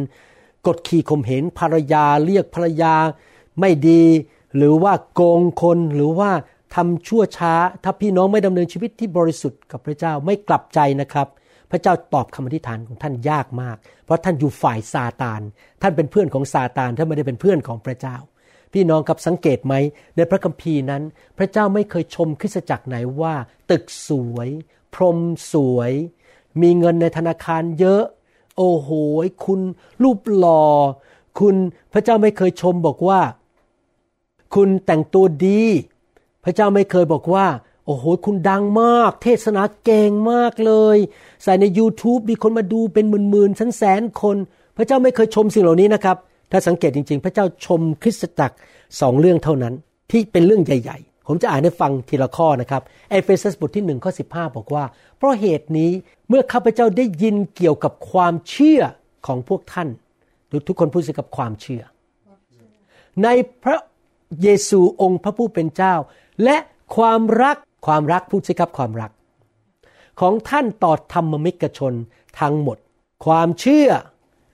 B: กดขี่ข่มเหงภรรยาเรียกภรรยา ไม่ดี หรือว่าโกงคนหรือว่าทำชั่วช้า ถ้าพี่น้องไม่ดำเนินชีวิตที่บริสุทธิ์กับพระเจ้าไม่กลับใจนะครับ พระเจ้าตอบคำอธิษฐานของท่านยากมาก เพราะท่านอยู่ฝ่ายซาตาน ท่านเป็นเพื่อนของซาตานท่านไม่ได้เป็นเพื่อนของพระเจ้า พี่น้องครับสังเกตไหม ในพระคัมภีร์นั้น พระเจ้าไม่เคยชมคริสตจักรไหนว่า ตึกสวย พรมสวย มีเงินในธนาคารเยอะ โอ้โหคุณรูปหล่อคุณพระเจ้าไม่เคยชมบอกว่า คุณแต่งตัวดี พระเจ้าไม่เคยบอกว่า โอ้โห คุณดังมาก เทศนาเก่งมากเลย ใส่ใน YouTube มีคนมาดูเป็นหมื่นๆแสนแสนคน พระเจ้าไม่เคยชมสิ่งเหล่านี้นะครับ ถ้าสังเกตจริง ๆ พระเจ้าชมคริสตจักรสองเรื่องเท่านั้น ที่เป็นเรื่องใหญ่ ๆ ผมจะอ่านให้ฟังทีละข้อนะครับเอเฟซัสบทที่หนึ่งข้อสิบอกว่า เพราะเหตุนี้เมื่อข้าพเจ้าได้ยินเกี่ยวกับความเชื่อของพวกท่านทุกคนพูดสิกับความเชื่อ ในพระ เยซูองค์พระผู้เป็นเจ้า และความรักความรักพูดสิครับความรัก ของท่านต่อธรรมมิกชนทั้งหมด ความเชื่อ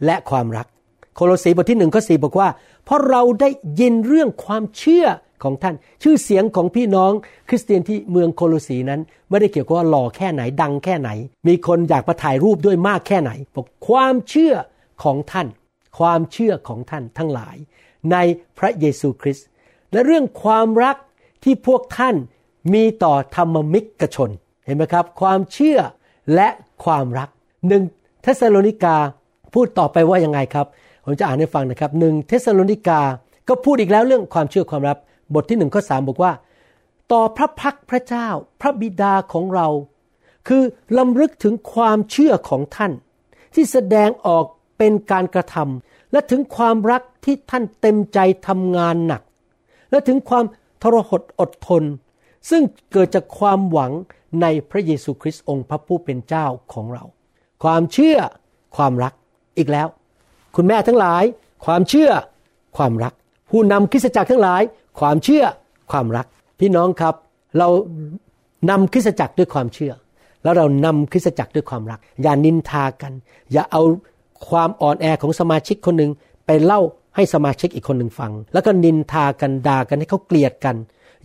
B: และความรัก โคโลสีบทที่หนึ่งข้อสี่บอกว่า เพราะเราได้ยินเรื่องความเชื่อของท่าน ชื่อเสียงของพี่น้องคริสเตียนที่เมืองโคโลสีนั้น ไม่ได้เกี่ยวกับว่าหล่อแค่ไหนดังแค่ไหน มีคนอยากมาถ่ายรูปด้วยมากแค่ไหนบอกความเชื่อของท่าน ความเชื่อของท่านทั้งหลาย ในพระเยซูคริสต์ และเรื่องความรักที่พวกท่านมีต่อธรรมิกชน เห็นไหมครับ ความเชื่อและความรักหนึ่งเทสโลนิกาพูดต่อไปว่ายังไงครับ ผมจะอ่านให้ฟังนะครับหนึ่งเทสโลนิกาก็พูดอีกแล้วเรื่องความเชื่อความรักบทที่หนึ่งข้อสามบอกว่า ต่อพระพักพระเจ้าพระบิดาของเรา คือลำลึกถึงความเชื่อของท่าน ที่แสดงออกเป็นการกระทำและถึงความรักที่ท่านเต็มใจทำงานหนัก และถึงความทรหดอดทน ซึ่งเกิดจากความหวังในพระเยซูคริสต์องค์พระผู้เป็นเจ้าของเรา ความเชื่อความรักอีกแล้ว คุณแม่ทั้งหลาย ความเชื่อความรัก ผู้นำคริสตจักรทั้งหลาย ความเชื่อความรัก พี่น้องครับเรานำคริสตจักรด้วยความเชื่อ แล้วเรานำคริสตจักรด้วยความรัก อย่านินทากัน อย่าเอาความอ่อนแอของสมาชิกคนหนึ่งไปเล่า ให้สมาชิกอีกคนหนึ่งฟัง แล้วก็นินทากันด่ากันให้เขาเกลียดกัน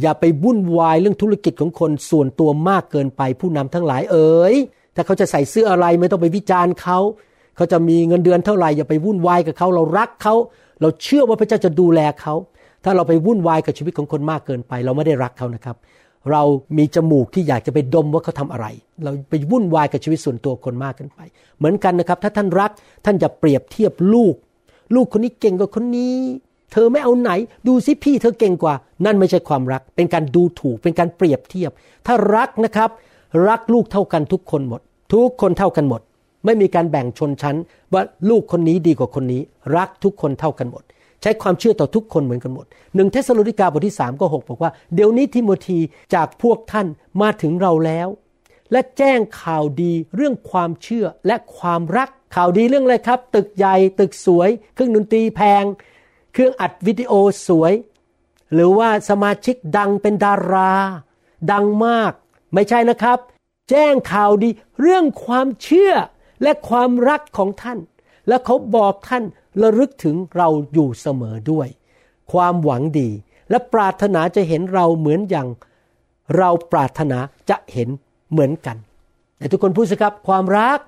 B: อย่าไปวุ่นวายเรื่องธุรกิจของคนส่วนตัวมากเกินไปผู้นำทั้งหลายเอ๋ยถ้าเขาจะใส่เสื้ออะไรไม่ต้องไปวิจารณ์เขาเขาจะมีเงินเดือนเท่าไหร่อย่าไปวุ่นวายกับเขาเรารักเขาเราเชื่อว่าพระเจ้าจะดูแลเขาถ้าเราไปวุ่นวายกับชีวิตของคนมากเกินไป เราไม่ได้รักเขานะครับ เรามีจมูกที่อยากจะไปดมว่าเขาทำอะไร เราไปวุ่นวายกับชีวิตส่วนตัวคนมากเกินไป เหมือนกันนะครับ ถ้าท่านรักท่านจะเปรียบเทียบลูก ลูกคนนี้เก่งกว่าคนนี้ เธอไม่เอาไหน ดูสิพี่เธอเก่งกว่า นั่นไม่ใช่ความรัก เป็นการดูถูก เป็นการเปรียบเทียบ ถ้ารักนะครับ รักลูกเท่ากันทุกคนหมด ทุกคนเท่ากันหมด ไม่มีการแบ่งชนชั้น ว่าลูกคนนี้ดีกว่าคนนี้ รักทุกคนเท่ากันหมด ใช้ความเชื่อต่อทุกคนเหมือนกันหมดหนึ่งเทสโลนิกาบทที่สามข้อหกบอกว่าเดี๋ยวนี้ทิโมธีจากพวกท่านมาถึงเราแล้ว และแจ้งข่าวดีเรื่องความเชื่อและความรัก ข่าวดีเรื่องอะไรครับ ตึกใหญ่ตึกสวย เครื่องดนตรีแพง เครื่องอัดวิดีโอสวย หรือว่าสมาชิกดังเป็นดารา ดังมาก ไม่ใช่นะครับ แจ้งข่าวดีเรื่องความเชื่อและความรักของท่าน และเขาบอกท่านระลึกถึงเราอยู่เสมอด้วย ความหวังดีและปรารถนาจะเห็นเราเหมือนอย่าง เราปรารถนาจะเห็นเหมือนกันแต่ทุกคนพูดสิครับความรัก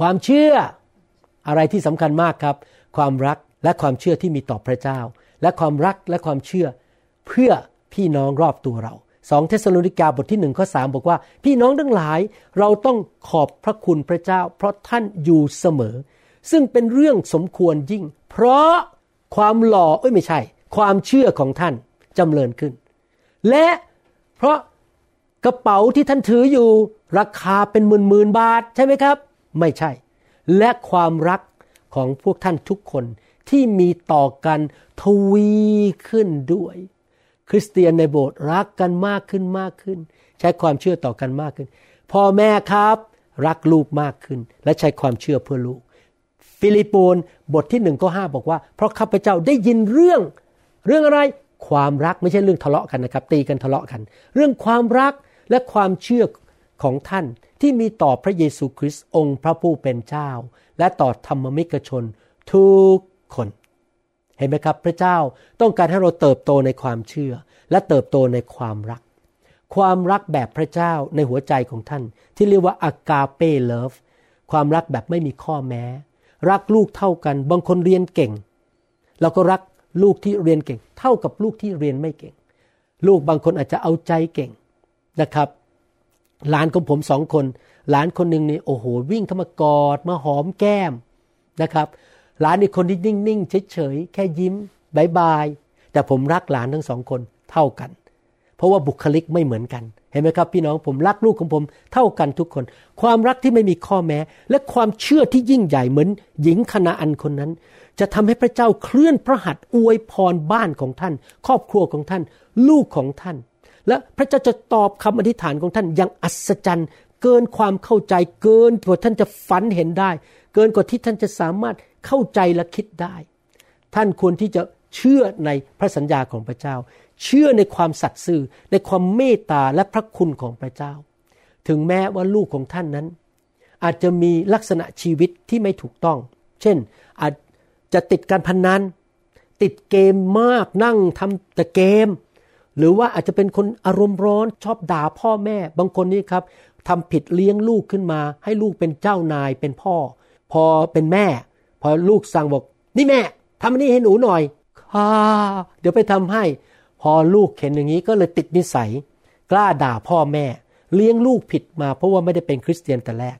B: ความเชื่ออะไรที่สำคัญมากครับ ความรักและความเชื่อที่มีต่อพระเจ้า และความรักและความเชื่อเพื่อพี่น้องรอบตัวเราสองเทสโลนิกาบทที่หนึ่งข้อสามบอกว่า พี่น้องทั้งหลายเราต้องขอบพระคุณพระเจ้า เพราะท่านอยู่เสมอ ซึ่งเป็นเรื่องสมควรยิ่ง เพราะความหล่อเอ้ยไม่ใช่ ความเชื่อของท่านจำเริญขึ้น และเพราะกระเป๋าที่ท่านถืออยู่ ราคาเป็นหมื่นหมื่นบาทใช่ไหมครับ ไม่ใช่ และความรักของพวกท่านทุกคนที่มีต่อกันทวีขึ้นด้วย คริสเตียนในโบสถ์รักกันมากขึ้นมากขึ้น ใช้ความเชื่อต่อกันมากขึ้น พ่อแม่ครับรักลูกมากขึ้น และใช้ความเชื่อเพื่อลูก ฟิลิปปนบทที่หนึ่งก็ห้าบอกว่า เพราะข้าพเจ้าได้ยินเรื่อง เรื่องอะไรความรักไม่ใช่เรื่องทะเลาะกันนะครับ ตีกันทะเลาะกัน เรื่องความรักและความเชื่อของท่าน ที่มีต่อพระเยซูคริสต์องค์พระผู้เป็นเจ้า และต่อธรรมมิกชนทุกคน เห็นไหมครับพระเจ้าต้องการให้เราเติบโตในความเชื่อ และเติบโตในความรัก ความรักแบบพระเจ้าในหัวใจของท่าน ที่เรียกว่าอากาเป้เลิฟความรักแบบไม่มีข้อแม้ รักลูกเท่ากัน บางคนเรียนเก่งเราก็รักลูกที่เรียนเก่ง เท่ากับลูกที่เรียนไม่เก่ง ลูกบางคนอาจจะเอาใจเก่งนะครับ หลานของผมสองคน หลานคนหนึ่งนี่โอ้โหวิ่งเข้ามากอดมาหอมแก้มนะครับ หลานอีกคนที่นิ่งๆเฉยๆแค่ยิ้มบายบายแต่ผมรักหลานทั้งสองคนเท่ากัน เพราะว่าบุคลิกไม่เหมือนกันเห็นไหมครับ พี่น้องผมรักลูกของผมเท่ากันทุกคน ความรักที่ไม่มีข้อแม้ และความเชื่อที่ยิ่งใหญ่เหมือน หญิงคณาอันคนนั้น จะทำให้พระเจ้าเคลื่อนพระหัตถ์อวยพรบ้านของท่าน ครอบครัวของท่าน ลูกของท่าน และพระเจ้าจะตอบคำอธิษฐานของท่านอย่างอัศจรรย์ เกินความเข้าใจเกินกว่าท่านจะฝันเห็นได้ เกินกว่าที่ท่านจะสามารถเข้าใจและคิดได้ ท่านควรที่จะเชื่อในพระสัญญาของพระเจ้า เชื่อในความสัตย์ซื่อในความเมตตาและพระคุณของพระเจ้า ถึงแม้ว่าลูกของท่านนั้น อาจจะมีลักษณะชีวิตที่ไม่ถูกต้อง เช่น อาจจะติดการพนนันติดเกมมากนั่งทำแต่เกม หรือว่าอาจจะเป็นคนอารมณ์ร้อนชอบด่าพ่อแม่ บางคนนี่ครับทำผิดเลี้ยงลูกขึ้นมา ให้ลูกเป็นเจ้านายเป็นพ่อ พอเป็นแม่ พอลูกสั่งบอกนี่แม่ทำนนี้ให้หนูหน่อยค่ะเดี๋ยวไปทำให้ พอลูกเห็นอย่างนี้ก็เลยติดนิสัย กล้าด่าพ่อแม่ เลี้ยงลูกผิดมา เพราะว่าไม่ได้เป็นคริสเตียนแต่แรก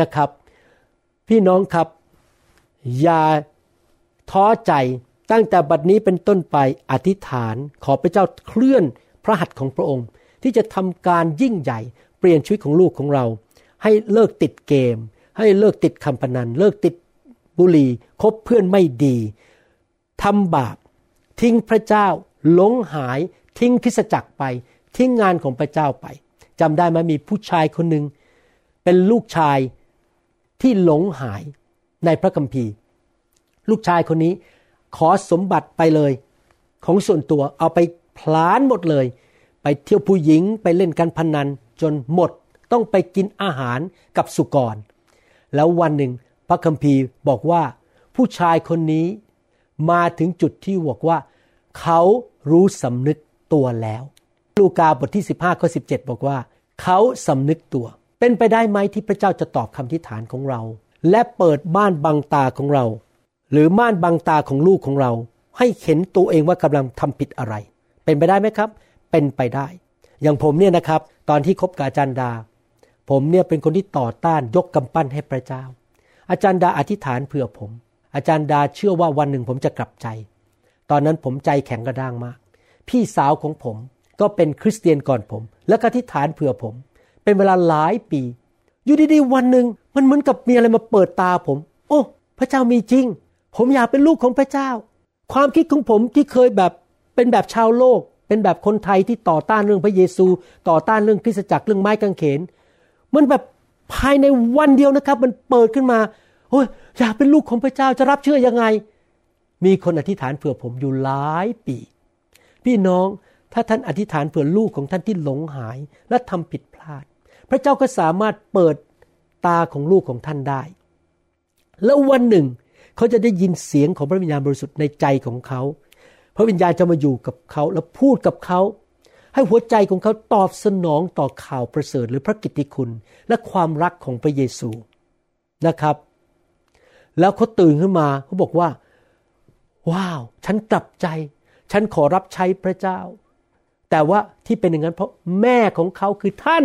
B: นะครับ พี่น้องครับ อย่าท้อใจ ตั้งแต่บัดนี้เป็นต้นไปอธิษฐานขอพระเจ้าเคลื่อนพระหัตถ์ของพระองค์ ที่จะทำการยิ่งใหญ่เปลี่ยนชีวิตของลูกของเรา ให้เลิกติดเกม ให้เลิกติดคำพนัน เลิกติดบุหรี่คบเพื่อนไม่ดีทำบาปทิ้งพระเจ้าหลงหาย ทิ้งคริสจักรไป ทิ้งงานของพระเจ้าไปจำได้ไหมมีผู้ชายคนหนึ่งเป็นลูกชายที่หลงหายในพระคัมภีร์ ลูกชายคนนี้ ขอสมบัติไปเลย ของส่วนตัวเอาไปพลานหมดเลย ไปเที่ยวผู้หญิงไปเล่นการพนันจนหมดต้องไปกินอาหารกับสุกร แล้ววันหนึ่งพระคัมภีร์บอกว่า ผู้ชายคนนี้มาถึงจุดที่บอกว่า เขารู้สำนึกตัวแล้ว ลูกาบทที่ 15ข้อ17 บอกว่า เขาสำนึกตัว เป็นไปได้ไหมที่พระเจ้าจะตอบคำทิฐานของเรา และเปิดบ้านบังตาของเรา หรือม่านบังตาของลูกของเรา ให้เห็นตัวเองว่ากำลังทำผิดอะไร เป็นไปได้ไหมครับ เป็นไปได้ อย่างผมเนี่ยนะครับ ตอนที่คบกับอาจารย์ดา ผมเนี่ยเป็นคนที่ต่อต้านยกกำปั้นให้พระเจ้า อาจารย์ดาอธิษฐานเผื่อผม อาจารย์ดาเชื่อว่าวันหนึ่งผมจะกลับใจ ตอนนั้นผมใจแข็งกระด้างมาก พี่สาวของผมก็เป็นคริสเตียนก่อนผม และก็ที่ฐานเผื่อผม เป็นเวลาหลายปี อยู่ดีๆวันหนึ่งมันเหมือนกับมีอะไรมาเปิดตาผม โอ้ พระเจ้ามีจริง ผมอยากเป็นลูกของพระเจ้า ความคิดของผมที่เคยแบบเป็นแบบชาวโลก เป็นแบบคนไทยที่ต่อต้านเรื่องพระเยซู ต่อต้านเรื่องคริสตจักรเรื่องไม้กางเขน มันแบบภายในวันเดียวนะครับ มันเปิดขึ้นมาโอ้ยอยากเป็นลูกของพระเจ้าจะรับเชื่อยังไง มีคนอธิษฐานเผื่อผมอยู่หลายปี พี่น้องถ้าท่านอธิษฐานเผื่อลูกของท่านที่หลงหายและทำผิดพลาด พระเจ้าก็สามารถเปิดตาของลูกของท่านได้ แล้ววันหนึ่ง เขาจะได้ยินเสียงของพระวิญญาณบริสุทธิ์ในใจของเขา พระวิญญาณจะมาอยู่กับเขาแล้วพูดกับเขา ให้หัวใจของเขาตอบสนองต่อข่าวประเสริฐหรือพระกิตติคุณ และความรักของพระเยซูนะครับ แล้วเขาตื่นขึ้นมาเขาบอกว่า ว้าว ฉันกลับใจ ฉันขอรับใช้พระเจ้า แต่ว่าที่เป็นอย่างนั้นเพราะแม่ของเขาคือท่าน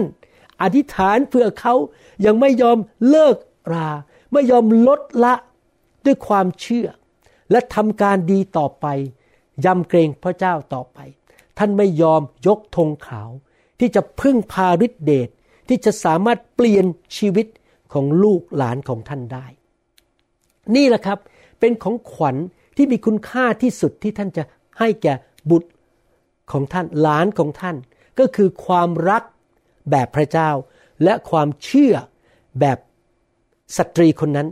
B: อธิษฐานเพื่อเขายังไม่ยอมเลิกรา ไม่ยอมลดละ ด้วยความเชื่อ และทำการดีต่อไปยำเกรงพระเจ้าต่อไป ท่านไม่ยอมยกธงขาว ที่จะพึ่งพาฤทธิเดชที่จะสามารถเปลี่ยนชีวิตของลูกหลานของท่านได้ นี่แหละครับเป็นของขวัญที่มีคุณค่าที่สุดที่ท่านจะให้แก่บุตรของท่านหลานของท่าน ก็คือความรักแบบพระเจ้า และความเชื่อแบบสตรีคนนั้น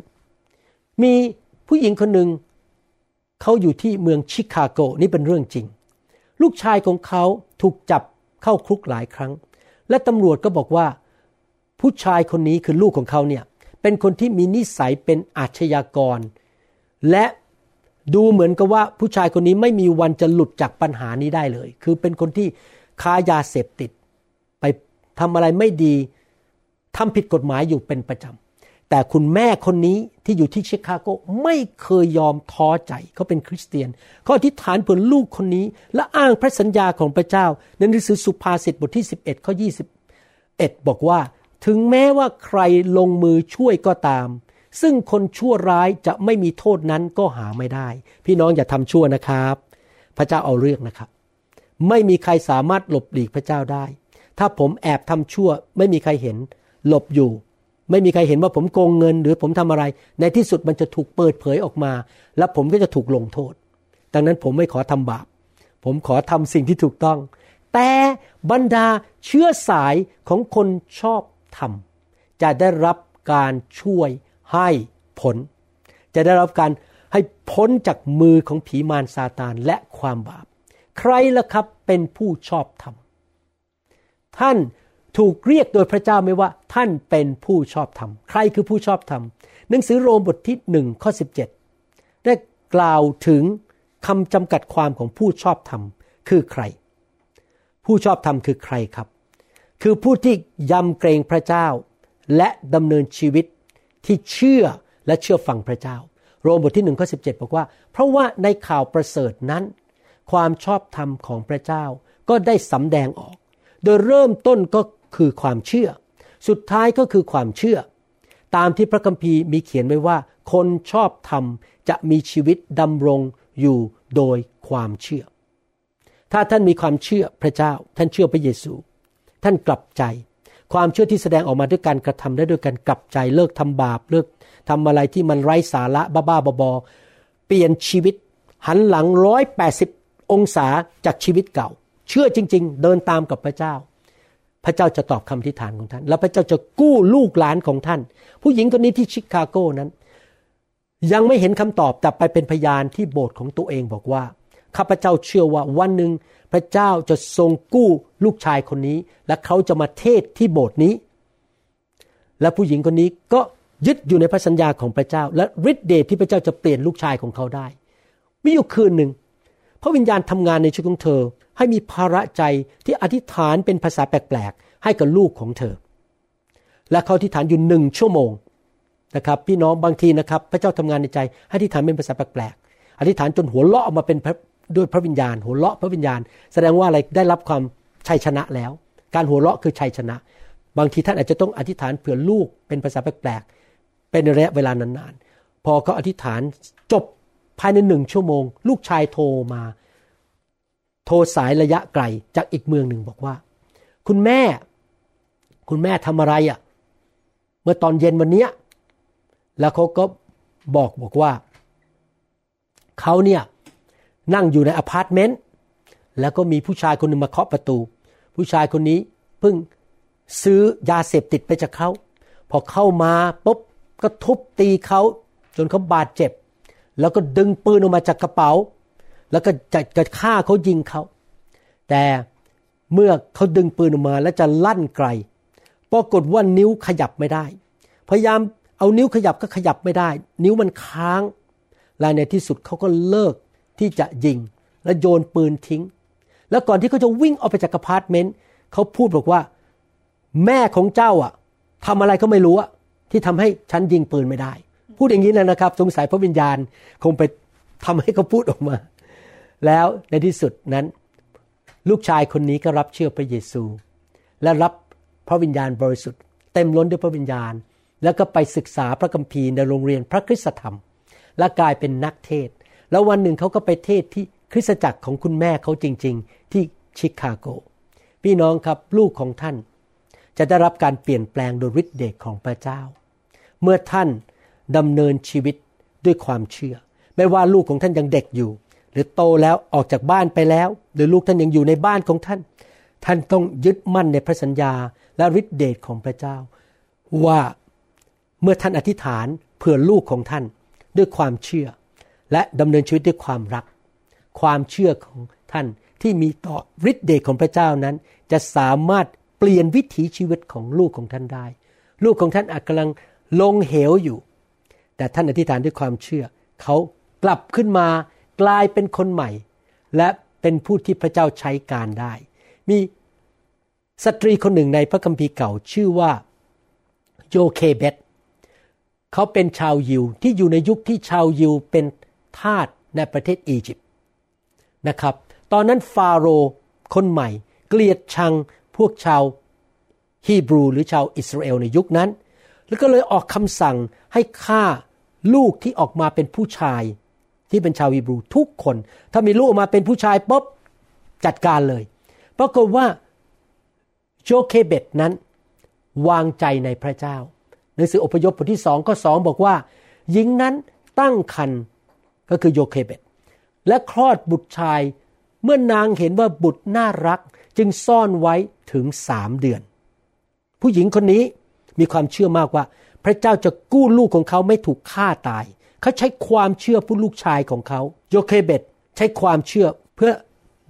B: มีผู้หญิงคนหนึ่งเขาอยู่ที่เมืองชิคาโกนี่เป็นเรื่องจริง ลูกชายของเขาถูกจับเข้าคุกหลายครั้ง และตำรวจก็บอกว่า ผู้ชายคนนี้คือลูกของเขาเนี่ยเป็นคนที่มีนิสัยเป็นอาชญากร และดูเหมือนกับว่าผู้ชายคนนี้ไม่มีวันจะหลุดจากปัญหานี้ได้เลย คือเป็นคนที่ค้ายาเสพติด ไปทำอะไรไม่ดีทำผิดกฎหมายอยู่เป็นประจำ แต่คุณแม่คนนี้ที่อยู่ที่ชิคาโกไม่เคยยอมท้อใจเขาเป็นคริสเตียนเขาอธิษฐานเพื่อลูกคนนี้ และอ้างพระสัญญาของพระเจ้า ในหนังสือสุภาษิตบทที่ 11ข้อ21 บอกว่า ถึงแม้ว่าใครลงมือช่วยก็ตาม ซึ่งคนชั่วร้ายจะไม่มีโทษนั้นก็หาไม่ได้ พี่น้องอย่าทำชั่วนะครับ พระเจ้าเอาเรื่องนะครับ ไม่มีใครสามารถหลบหลีกพระเจ้าได้ ถ้าผมแอบทำชั่วไม่มีใครเห็น หลบอยู่ ไม่มีใครเห็นว่าผมโกงเงิน หรือผมทำอะไร ในที่สุดมันจะถูกเปิดเผยออกมา แล้วผมก็จะถูกลงโทษ ดังนั้นผมไม่ขอทำบาป ผมขอทำสิ่งที่ถูกต้อง แต่บรรดาเชื้อสายของคนชอบทำจะได้รับการช่วยให้ผล จะได้รับการให้พ้นจากมือของผีมารซาตานและความบาป ใครล่ะครับเป็นผู้ชอบธรรม ท่าน ถูกเรียกโดยพระเจ้าไม่ว่าท่านเป็นผู้ชอบธรรม ใครคือผู้ชอบธรรม หนังสือโรมบทที่หนึ่งข้อ17 ได้กล่าวถึงคำจำกัดความของผู้ชอบธรรมคือใคร ผู้ชอบธรรมคือใครครับ คือผู้ที่ยำเกรงพระเจ้า และดำเนินชีวิตที่เชื่อและเชื่อฟังพระเจ้า โรมบทที่หนึ่งข้อสิบอกว่า เพราะว่าในข่าวประเสริฐนั้น ความชอบธรรมของพระเจ้าก็ได้สำแดงออก โดยเริ่มต้นก็ คือความเชื่อ สุดท้ายก็คือความเชื่อ ตามที่พระคัมภีร์มีเขียนไว้ว่า คนชอบธรรมจะมีชีวิตดำรงอยู่โดยความเชื่อ ถ้าท่านมีความเชื่อพระเจ้า ท่านเชื่อพระเยซู ท่านกลับใจ ความเชื่อที่แสดงออกมาด้วยการกระทำและด้วยการกลับใจเลิกทำบาปเลิกทำอะไรที่มันไร้สาระบ้าๆบอๆเปลี่ยนชีวิต หันหลังร้อยแปดสิบองศาจากชีวิตเก่า เชื่อจริง ๆ เดินตามกับพระเจ้า พระเจ้าจะตอบคำทิฏฐานของท่าน แล้วพระเจ้าจะกู้ลูกหลานของท่าน ผู้หญิงคนนี้ที่ชิคาโกนั้น ยังไม่เห็นคำตอบแต่ไปเป็นพยานที่โบสถ์ของตัวเองบอกว่าข้าพเจ้าเชื่อว่าวันหนึ่งพระเจ้าจะทรงกู้ลูกชายคนนี้ และเขาจะมาเทศที่โบสถ์นี้ และผู้หญิงคนนี้ก็ยึดอยู่ในพระสัญญาของพระเจ้า และฤทธิเดชที่พระเจ้าจะเปลี่ยนลูกชายของเขาได้ มีอยู่คืนหนึ่ง ระวิญญาณทำงานในชีวิตของเธอ ให้มีภาระใจที่อธิษฐานเป็นภาษาแปลกๆ ให้กับลูกของเธอ และเขาอธิษฐานอยู่หนึ่งชั่วโมงนะครับพี่น้องบางทีนะครับ พระเจ้าทำงานในใจให้อธิษฐานเป็นภาษาแปลกๆ อธิษฐานจนหัวเราะออกมาเป็นด้วยพระวิญญาณ หัวเราะพระวิญญาณ แสดงว่าอะไรได้รับความชัยชนะแล้ว การหัวเราะคือชัยชนะ บางทีท่านอาจจะต้องอธิษฐานเผื่อลูกเป็นภาษาแปลกๆเป็นระยะเวลานานๆพอเขาอธิษฐานจบ ภายในหนึ่งชั่วโมง ลูกชายโทรมา โทรสายระยะไกลจากอีกเมืองหนึ่งบอกว่า คุณแม่ คุณแม่ทำอะไรอะ่ะ เมื่อตอนเย็นวันนี้แล้วเขาก็บอกบอกว่าเขาเนี่ยนั่งอยู่ในอพาร์ตเมนต์แล้วก็มีผู้ชายคนหนึ่งมาเคาะประตู ผู้ชายคนนี้เพิ่งซื้อยาเสพติดไปจากเขาพอเข้ามาปุ๊บก็ทุบตีเขาจนเขาบาดเจ็บ แล้วก็ดึงปืนออกมาจากกระเป๋า แล้วก็จะจะฆ่าเขายิงเขา แต่เมื่อเขาดึงปืนออกมาแล้วจะลั่นไก ปรากฏว่านิ้วขยับไม่ได้ พยายามเอานิ้วขยับก็ขยับไม่ได้ นิ้วมันค้าง และในที่สุดเขาก็เลิกที่จะยิง และโยนปืนทิ้ง แล้วก่อนที่เขาจะวิ่งออกไปจากอพาร์ตเมนต์เขาพูดบอกว่า แม่ของเจ้าอะทำอะไรก็ไม่รู้อะที่ทำให้ฉันยิงปืนไม่ได้ พูดอย่างนี้นะครับ สงสัยพระวิญญาณคงไปทำให้เขาพูดออกมา แล้วในที่สุดนั้น ลูกชายคนนี้ก็รับเชื่อพระเยซู และรับพระวิญญาณบริสุทธิ์ เต็มล้นด้วยพระวิญญาณ แล้วก็ไปศึกษาพระคัมภีร์ในโรงเรียนพระคริสตธรรม และกลายเป็นนักเทศ แล้ววันหนึ่งเขาก็ไปเทศที่คริสตจักรของคุณแม่เขาจริง ๆ ที่ชิคาโก พี่น้องครับลูกของท่าน จะได้รับการเปลี่ยนแปลงโดยฤทธิ์เดชของพระเจ้า เมื่อท่าน ดำเนินชีวิตด้วยความเชื่อ ไม่ว่าลูกของท่านยังเด็กอยู่ หรือโตแล้วออกจากบ้านไปแล้ว หรือลูกท่านยังอยู่ในบ้านของท่าน ท่านต้องยึดมั่นในพระสัญญาและฤทธิเดชของพระเจ้า ว่าเมื่อท่านอธิษฐานเผื่อลูกของท่านด้วยความเชื่อ และดำเนินชีวิตด้วยความรัก ความเชื่อของท่านที่มีต่อฤทธิเดชของพระเจ้านั้น จะสามารถเปลี่ยนวิถีชีวิตของลูกของท่านได้ ลูกของท่านอาจกำลังลงเหวอยู่ แต่ท่านอธิษฐานด้วยความเชื่อ เขากลับขึ้นมากลายเป็นคนใหม่ และเป็นผู้ที่พระเจ้าใช้การได้ มีสตรีคนหนึ่งในพระคัมภีร์เก่าชื่อว่าโยเคเบตเขาเป็นชาวยิวที่อยู่ในยุคที่ชาวยิวเป็นทาสในประเทศอียิปต์นะครับ ตอนนั้นฟาโรห์คนใหม่ เกลียดชังพวกชาวฮีบรูหรือชาวอิสราเอลในยุคนั้น แล้วก็เลยออกคำสั่งให้ฆ่า ลูกที่ออกมาเป็นผู้ชายที่เป็นชาวฮีบรูทุกคน ถ้ามีลูกออกมาเป็นผู้ชายปุ๊บจัดการเลยปรากฏว่าโจเคเบตนั้น วางใจในพระเจ้าหนังสืออพยพบทที่สองข้อสองบอกว่า หญิงนั้นตั้งคันก็คือโยเคเบตและคลอดบุตรชายเมื่อนางเห็นว่าบุตรน่ารักจึงซ่อนไว้ถึงสามเดือน ผู้หญิงคนนี้มีความเชื่อมากว่า พระเจ้าจะกู้ลูกของเขาไม่ถูกฆ่าตาย เขาใช้ความเชื่อผู้ลูกชายของเขาโยเคเบตใช้ความเชื่อเพื่อ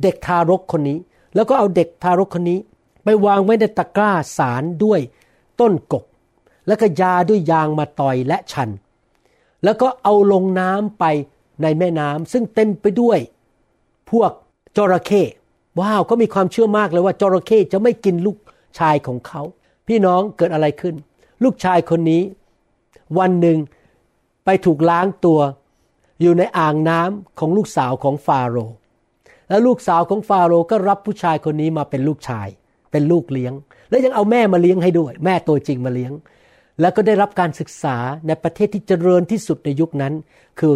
B: เด็กทารกคนนี้ แล้วก็เอาเด็กทารกคนนี้ ไปวางไว้ในตะกร้าสารด้วยต้นกก แล้วก็ยาด้วยยางมาต่อยและชัน แล้วก็เอาลงน้ำไปในแม่น้ำซึ่งเต็มไปด้วย พวกจระเข้ว้าวก็มีความเชื่อมากเลยว่าจระเข้จะไม่กินลูกชายของเขา พี่น้องเกิดอะไรขึ้น ลูกชายคนนี้ วันหนึ่งไปถูกล้างตัวอยู่ในอ่างน้ำของลูกสาวของฟาโรห์แล้วลูกสาวของฟาโรห์ก็รับผู้ชายคนนี้มาเป็นลูกชาย เป็นลูกเลี้ยง แล้วยังเอาแม่มาเลี้ยงให้ด้วย แม่ตัวจริงมาเลี้ยง แล้วก็ได้รับการศึกษาในประเทศที่เจริญที่สุดในยุคนั้น คือ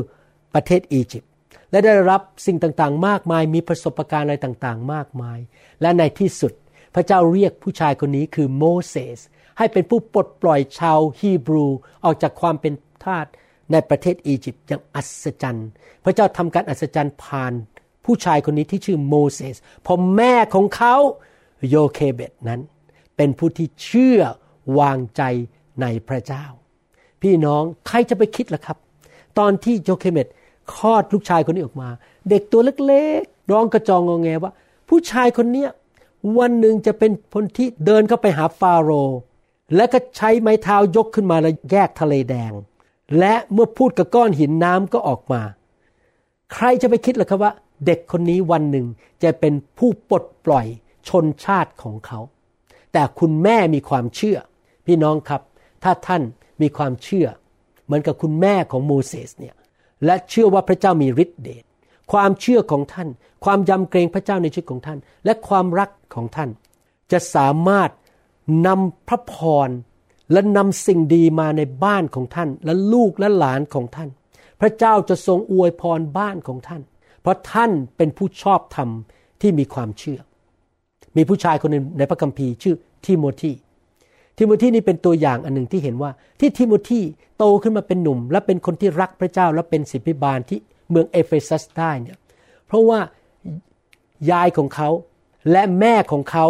B: ประเทศอียิปต์และได้รับสิ่งต่างๆ มากมายมีประสบการณ์อะไรต่างๆ มากมาย และในที่สุดพระเจ้าเรียกผู้ชายคนนี้คือโมเสส ให้เป็นผู้ปลดปล่อยชาวฮีบรูออกจากความเป็นทาสในประเทศอียิปต์อย่างอัศจรรย์ พระเจ้าทำการอัศจรรย์ผ่านผู้ชายคนนี้ที่ชื่อโมเสสพอแม่ของเขาโยเคเบตนั้น เป็นผู้ที่เชื่อวางใจในพระเจ้า พี่น้องใครจะไปคิดล่ะครับ ตอนที่โยเคเบตคลอดลูกชายคนนี้ออกมา เด็กตัวเล็กๆร้องกระจองงอแงว่า ผู้ชายคนเนี้ยวันหนึ่งจะเป็นคนที่เดินเข้าไปหาฟาโรห์ และก็ใช้ไม้เท้ายกขึ้นมาแล้วแยกทะเลแดง และเมื่อพูดกับก้อนหินน้ำก็ออกมา ใครจะไปคิดล่ะครับว่า เด็กคนนี้วันหนึ่งจะเป็นผู้ปลดปล่อยชนชาติของเขา แต่คุณแม่มีความเชื่อ พี่น้องครับ ถ้าท่านมีความเชื่อ เหมือนกับคุณแม่ของโมเสสเนี่ยและเชื่อว่าพระเจ้ามีฤทธิเดชความเชื่อของท่าน ความยำเกรงพระเจ้าในชีวิตของท่าน และความรักของท่าน จะสามารถ นำพระพรและนำสิ่งดีมาในบ้านของท่าน และลูกและหลานของท่าน พระเจ้าจะทรงอวยพรบ้านของท่าน เพราะท่านเป็นผู้ชอบธรรมที่มีความเชื่อ มีผู้ชายคนหนึ่งในพระคัมภีร์ชื่อทิโมธีทิโมธีนี่เป็นตัวอย่างอันหนึ่งที่เห็นว่า ที่ทิโมธีโตขึ้นมาเป็นหนุ่ม และเป็นคนที่รักพระเจ้าและเป็นศิบิบาลที่เมืองเอเฟซัสได้เนี่ยเพราะว่ายายของเขาและแม่ของเขา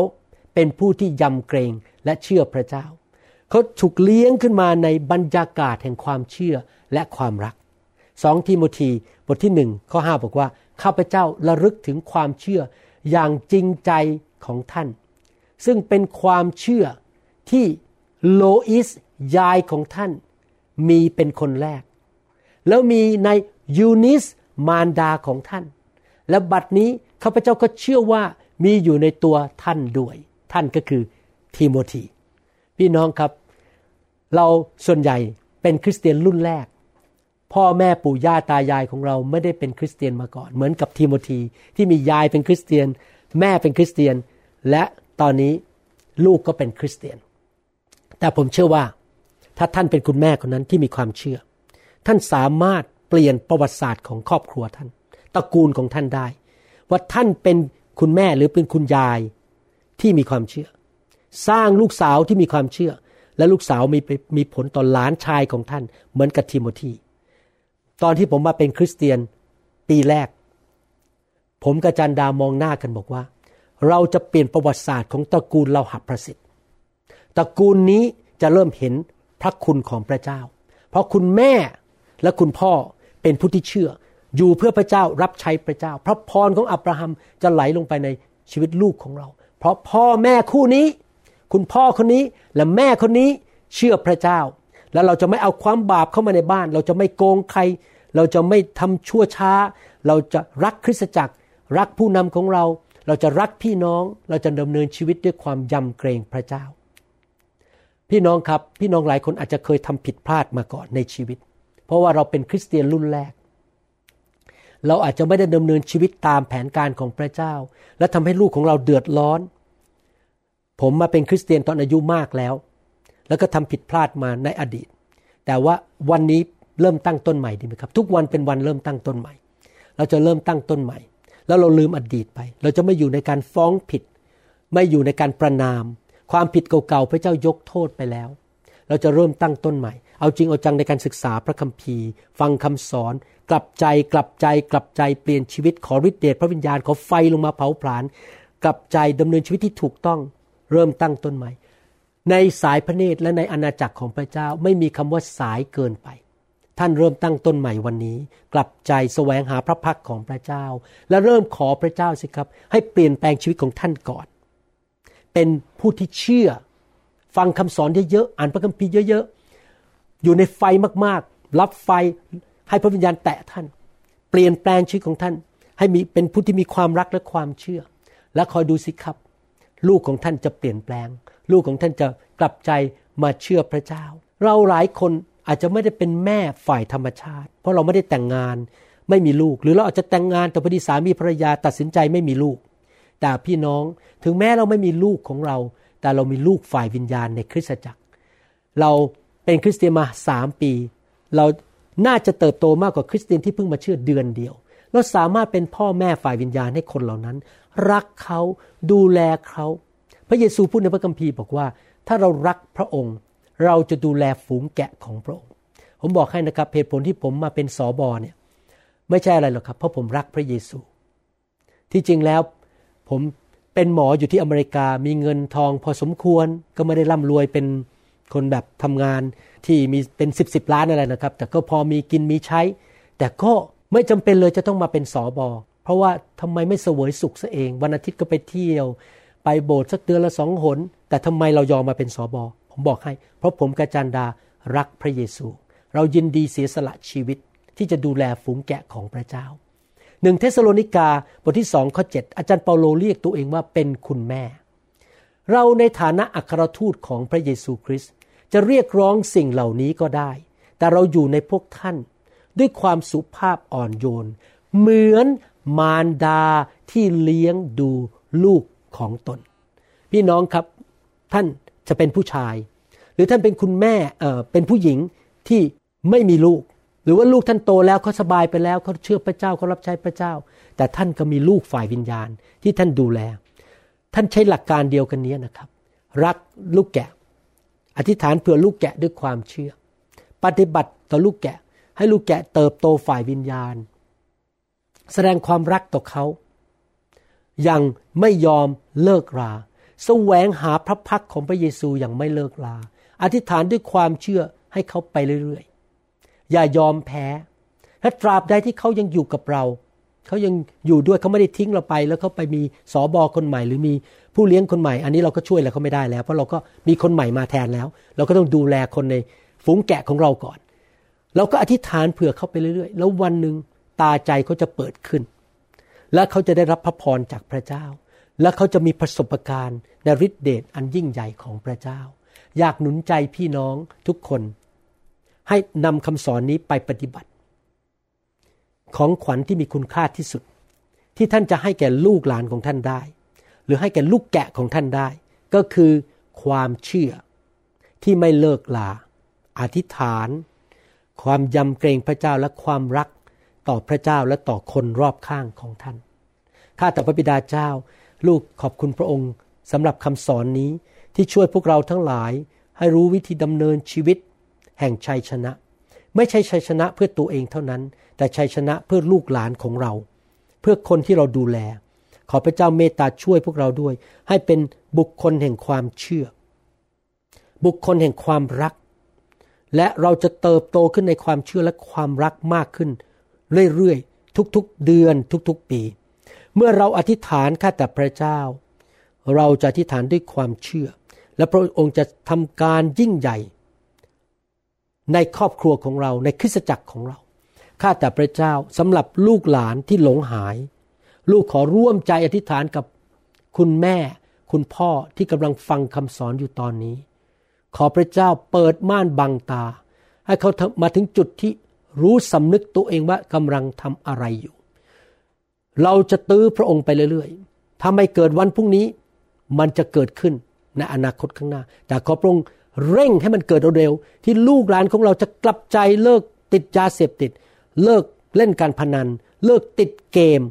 B: เป็นผู้ที่ยำเกรง และเชื่อพระเจ้า เขาถูกเลี้ยงขึ้นมาในบรรยากาศแห่งความเชื่อและความรักสองทิโมธีบทที่หนึ่งข้อห้าบอกว่า ข้าพเจ้าระลึกถึงความเชื่ออย่างจริงใจของท่าน ซึ่งเป็นความเชื่อที่โลอิสยายของท่าน มีเป็นคนแรก แล้วมีในยูนิสมารดาของท่าน และบัดนี้ข้าพเจ้าก็เชื่อว่ามีอยู่ในตัวท่านด้วย ท่านก็คือ ทิโมธีพี่น้องครับ เราส่วนใหญ่เป็นคริสเตียนรุ่นแรก พ่อแม่ปู่ย่าตายายของเราไม่ได้เป็นคริสเตียนมาก่อน เหมือนกับทิโมธีที่มียายเป็นคริสเตียน แม่เป็นคริสเตียน และตอนนี้ลูกก็เป็นคริสเตียน แต่ผมเชื่อว่า ถ้าท่านเป็นคุณแม่คนนั้นที่มีความเชื่อ ท่านสามารถเปลี่ยนประวัติศาสตร์ของครอบครัวท่านตระกูลของท่านได้ ว่าท่านเป็นคุณแม่หรือเป็นคุณยายที่มีความเชื่อ สร้างลูกสาวที่มีความเชื่อ และลูกสาวมีมีผลต่อหลานชายของท่าน เหมือนกับทิโมธีตอนที่ผมมาเป็นคริสเตียนปีแรก ผมกับจันดามองหน้ากันบอกว่า เราจะเปลี่ยนประวัติศาสตร์ของตระกูลเราหับประสิทธิ์ตระกูลนี้จะเริ่มเห็นพระคุณของพระเจ้า เพราะคุณแม่และคุณพ่อเป็นผู้ที่เชื่อ อยู่เพื่อพระเจ้ารับใช้พระเจ้า พระพรของอับราฮัมจะไหลลงไปในชีวิตลูกของเรา เพราะพ่อแม่คู่นี้ คุณพ่อคนนี้และแม่คนนี้เชื่อพระเจ้า แล้วเราจะไม่เอาความบาปเข้ามาในบ้าน เราจะไม่โกงใคร เราจะไม่ทำชั่วช้า เราจะรักคริสตจักร รักผู้นำของเรา เราจะรักพี่น้อง เราจะดำเนินชีวิตด้วยความยำเกรงพระเจ้า พี่น้องครับพี่น้องหลายคนอาจจะเคยทำผิดพลาดมาก่อนในชีวิต เพราะว่าเราเป็นคริสเตียนรุ่นแรกเราอาจจะไม่ได้ดำเนินชีวิตตามแผนการของพระเจ้า และทำให้ลูกของเราเดือดร้อน ผมมาเป็นคริสเตียนตอนอายุมากแล้ว แล้วก็ทำผิดพลาดมาในอดีต แต่ว่าวันนี้เริ่มตั้งต้นใหม่ดีไหมครับ ทุกวันเป็นวันเริ่มตั้งต้นใหม่ เราจะเริ่มตั้งต้นใหม่ แล้วเราลืมอดีตไป เราจะไม่อยู่ในการฟ้องผิด ไม่อยู่ในการประนาม ความผิดเก่าๆพระเจ้ายกโทษไปแล้ว เราจะเริ่มตั้งต้นใหม่ เอาจริงเอาจังในการศึกษาพระคัมภีร์ ฟังคำสอน กลับใจกลับใจกลับใจเปลี่ยนชีวิตขอฤทธิเดชพระวิญญาณขอไฟลงมาเผาผลาญกลับใจดำเนินชีวิตที่ถูกต้อง เริ่มตั้งต้นใหม่ ในสายพระเนตรและในอาณาจักรของพระเจ้าไม่มีคำว่าสายเกินไป ท่านเริ่มตั้งต้นใหม่วันนี้ กลับใจแสวงหาพระพักของพระเจ้า และเริ่มขอพระเจ้าสิครับ ให้เปลี่ยนแปลงชีวิตของท่านก่อน เป็นผู้ที่เชื่อ ฟังคำสอนเยอะๆอ่านพระคัมภีร์เยอะๆอยู่ในไฟมากๆ รับไฟให้พระวิญญาณแตะท่าน เปลี่ยนแปลงชีวิตของท่านให้มีเป็นผู้ที่มีความรักและความเชื่อ และคอยดูสิครับ ลูกของท่านจะเปลี่ยนแปลง ลูกของท่านจะกลับใจมาเชื่อพระเจ้า เราหลายคนอาจจะไม่ได้เป็นแม่ฝ่ายธรรมชาติ เพราะเราไม่ได้แต่งงานไม่มีลูก หรือเราอาจจะแต่งงานแต่พอดีสามีภรรยาตัดสินใจไม่มีลูก แต่พี่น้องถึงแม้เราไม่มีลูกของเรา แต่เรามีลูกฝ่ายวิญญาณในคริสตจักร เราเป็นคริสเตียนมาสามปี เราน่าจะเติบโตมากกว่าคริสเตียนที่เพิ่งมาเชื่อเดือนเดียว เราสามารถเป็นพ่อแม่ฝ่ายวิญญาณให้คนเหล่านั้น รักเขาดูแลเขา พระเยซูพูดในพระคัมภีร์บอกว่า ถ้าเรารักพระองค์ เราจะดูแลฝูงแกะของพระองค์ ผมบอกให้นะครับเหตุผลที่ผมมาเป็นสอบอเนี่ยไม่ใช่อะไรหรอกครับ เพราะผมรักพระเยซู ที่จริงแล้วผมเป็นหมออยู่ที่อเมริกามีเงินทองพอสมควรก็ไม่ได้ร่ำรวยเป็นคนแบบทำงานที่มีเป็นสิบสิบล้านอะไรนะครับ แต่ก็พอมีกินมีใช้ แต่ก็ไม่จำเป็นเลยจะต้องมาเป็นสอบอ ราะว่าทำไมไม่เสวยสุขซะเอง วันอาทิตย์ก็ไปเที่ยว ไปโบสถ์สักเดือนละสองหน แต่ทำไมเรายอมมาเป็นสอบอผมบอกให้ เพราะผมกาจันดารักพระเยซู เรายินดีเสียสละชีวิตที่จะดูแลฝูงแกะของพระเจ้าหนึ่งเทสโลนิกาบทที่สองข้อเจ็ดอาจารย์เปาโลเรียกตัวเองว่าเป็นคุณแม่ เราในฐานะอัครทูตของพระเยซูคริสต์จะเรียกร้องสิ่งเหล่านี้ก็ได้ แต่เราอยู่ในพวกท่าน ด้วยความสุภาพอ่อนโยน เหมือน มารดาที่เลี้ยงดูลูกของตน พี่น้องครับท่านจะเป็นผู้ชาย หรือท่านเป็นคุณแม่เอ่อเป็นผู้หญิงที่ไม่มีลูก หรือว่าลูกท่านโตแล้วเขาสบายไปแล้วเขาเชื่อพระเจ้าเขารับใช้พระเจ้า แต่ท่านก็มีลูกฝ่ายวิญญาณที่ท่านดูแล ท่านใช้หลักการเดียวกันนี้นะครับ รักลูกแกะ อธิษฐานเผื่อลูกแกะด้วยความเชื่อ ปฏิบัติต่อลูกแกะ ให้ลูกแกะเติบโตฝ่ายวิญญาณ แสดงความรักต่อเขา ยังไม่ยอมเลิกราแสวงหาพระพักของพระเยซูอย่างไม่เลิกลา อธิษฐานด้วยความเชื่อให้เขาไปเรื่อยๆ อย่ายอมแพ้ และตราบใดที่เขายังอยู่กับเรา เขายังอยู่ด้วยเขาไม่ได้ทิ้งเราไป แล้วเขาไปมีสอบอคนใหม่ หรือมีผู้เลี้ยงคนใหม่ อันนี้เราก็ช่วยอะไรเขาไม่ได้แล้ว เพราะเราก็มีคนใหม่มาแทนแล้ว เราก็ต้องดูแลคนในฝูงแกะของเราก่อน เราก็อธิษฐานเผื่อเขาไปเรื่อยๆ แล้ววันหนึ่ง ตาใจเขาจะเปิดขึ้น และเขาจะได้รับพระพรจากพระเจ้า และเขาจะมีประสบการณ์ในฤทธิเดชอันยิ่งใหญ่ของพระเจ้า อยากหนุนใจพี่น้องทุกคน ให้นำคำสอนนี้ไปปฏิบัติ ของขวัญที่มีคุณค่าที่สุด ที่ท่านจะให้แก่ลูกหลานของท่านได้ หรือให้แก่ลูกแกะของท่านได้ ก็คือความเชื่อที่ไม่เลิกลา อธิษฐาน ความยำเกรงพระเจ้าและความรัก ต่อพระเจ้าและต่อคนรอบข้างของท่าน ข้าแต่พระบิดาเจ้า ลูกขอบคุณพระองค์สำหรับคำสอนนี้ที่ช่วยพวกเราทั้งหลายให้รู้วิธีดำเนินชีวิต แห่งชัยชนะ ไม่ใช่ชัยชนะเพื่อตัวเองเท่านั้น แต่ชัยชนะเพื่อลูกหลานของเรา เพื่อคนที่เราดูแล ขอพระเจ้าเมตตาช่วยพวกเราด้วย ให้เป็นบุคคลแห่งความเชื่อ บุคคลแห่งความรัก และเราจะเติบโตขึ้นในความเชื่อและความรักมากขึ้น เรื่อยๆ ทุกๆ เดือนทุกๆ ปี เมื่อเราอธิษฐานข้าแต่พระเจ้า เราจะอธิษฐานด้วยความเชื่อ และพระองค์จะทำการยิ่งใหญ่ ในครอบครัวของเราในคริสตจักรของเราข้าแต่พระเจ้าสำหรับลูกหลานที่หลงหาย ลูกขอร่วมใจอธิษฐานกับคุณแม่ คุณพ่อที่กำลังฟังคำสอนอยู่ตอนนี้ ขอพระเจ้าเปิดม่านบังตา ให้เขามาถึงจุดที่ รู้สำนึกตัวเองว่ากำลังทำอะไรอยู่ เราจะตื้อพระองค์ไปเรื่อยๆถ้าไม่เกิดวันพรุ่งนี้มันจะเกิดขึ้นในอนาคตข้างหน้า แต่ขอพระองค์เร่งให้มันเกิดเร็วๆที่ลูกหลานของเราจะกลับใจเลิกติดยาเสพติด เลิกเล่นการพนัน เลิกติดเกม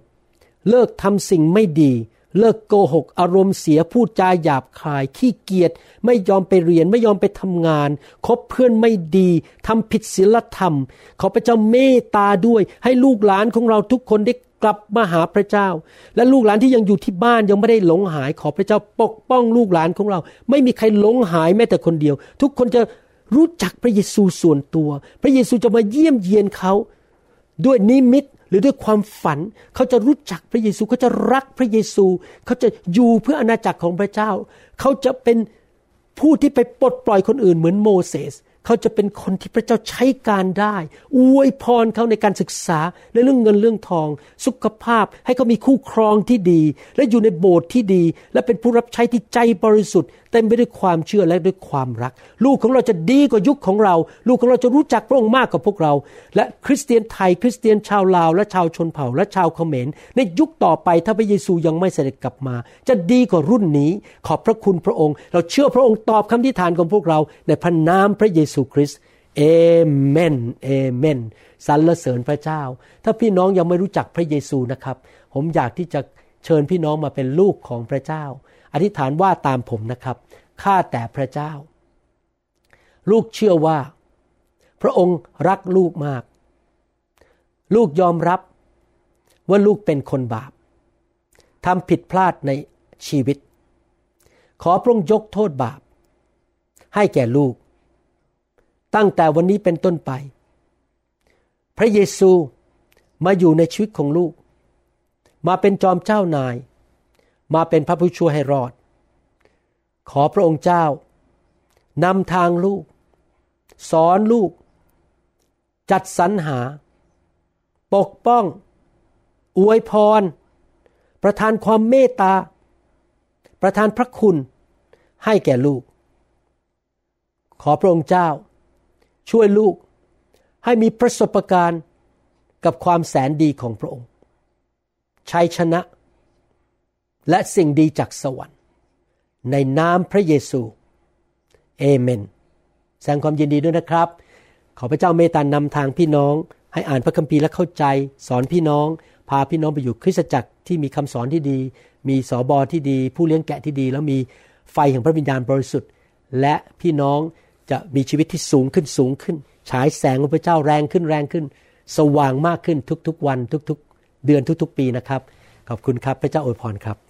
B: เลิกทำสิ่งไม่ดี เลิกโกหก อารมณ์เสียพูดจาหยาบคาย ขี้เกียจไม่ยอมไปเรียนไม่ยอมไปทำงาน คบเพื่อนไม่ดีทำผิดศีลธรรม ขอพระเจ้าเมตตาด้วย ให้ลูกหลานของเราทุกคนได้กลับมาหาพระเจ้า และลูกหลานที่ยังอยู่ที่บ้านยังไม่ได้หลงหาย ขอพระเจ้าปกป้องลูกหลานของเรา ไม่มีใครหลงหายแม้แต่คนเดียว ทุกคนจะรู้จักพระเยซูส่วนตัว พระเยซูจะมาเยี่ยมเยียนเขา ด้วยนิมิต หรือด้วยความฝันเขาจะรู้จักพระเยซูเขาจะรักพระเยซู เขาจะอยู่เพื่ออาณาจักรของพระเจ้า เขาจะเป็นผู้ที่ไปปลดปล่อยคนอื่นเหมือนโมเสสเขาจะเป็นคนที่พระเจ้าใช้การได้ อวยพรเขาในการศึกษาในเรื่องเงินเรื่องทอง สุขภาพให้เขามีคู่ครองที่ดี และอยู่ในโบสถ์ที่ดี และเป็นผู้รับใช้ที่ใจบริสุทธิ์ เต็มไปด้วยความเชื่อและด้วยความรัก ลูกของเราจะดีกว่ายุคของเรา ลูกของเราจะรู้จักพระองค์มากกว่าพวกเรา และคริสเตียนไทย คริสเตียนชาวลาวและชาวชนเผ่าและชาวเขมร ในยุคต่อไปถ้าพระเยซูยังไม่เสด็จกลับมา จะดีกว่ารุ่นนี้ ขอบพระคุณพระองค์ เราเชื่อพระองค์ตอบคำที่ฐานของพวกเรา ในพระนามพระเยซูคริสต์เอเมนเอเมนสรรเสริญพระเจ้า ถ้าพี่น้องยังไม่รู้จักพระเยซูนะครับ ผมอยากที่จะเชิญพี่น้องมาเป็นลูกของพระเจ้า อธิษฐานว่าตามผมนะครับ ข้าแต่พระเจ้า ลูกเชื่อว่า พระองค์รักลูกมาก ลูกยอมรับว่าลูกเป็นคนบาปทำผิดพลาดในชีวิต ขอพระองค์ยกโทษบาป ให้แก่ลูก ตั้งแต่วันนี้เป็นต้นไป พระเยซูมาอยู่ในชีวิตของลูก มาเป็นจอมเจ้านาย มาเป็นพระผู้ช่วยให้รอด ขอพระองค์เจ้านำทางลูก สอนลูก จัดสรรหา ปกป้อง อวยพร ประทานความเมตตา ประทานพระคุณให้แก่ลูก ขอพระองค์เจ้า ช่วยลูกให้มีประสบการณ์กับความแสนดีของพระองค์ชัยชนะ และสิ่งดีจากสวรรค์ ในนามพระเยซูเอเมน แสดงความยินดีด้วยนะครับ ขอพระเจ้าเมตตานำทางพี่น้อง ให้อ่านพระคัมภีร์และเข้าใจ สอนพี่น้อง พาพี่น้องไปอยู่คริสตจักรที่มีคำสอนที่ดี มีสอบอที่ดี ผู้เลี้ยงแกะที่ดี แล้วมีไฟแห่งพระวิญญาณบริสุทธิ์ และพี่น้องจะมีชีวิตที่สูงขึ้นสูงขึ้น ฉายแสงของพระเจ้าแรงขึ้นแรงขึ้น สว่างมากขึ้นทุกๆวันทุกๆ เดือนทุกๆ ปีนะครับ ขอบคุณครับพระเจ้าอวยพรครับ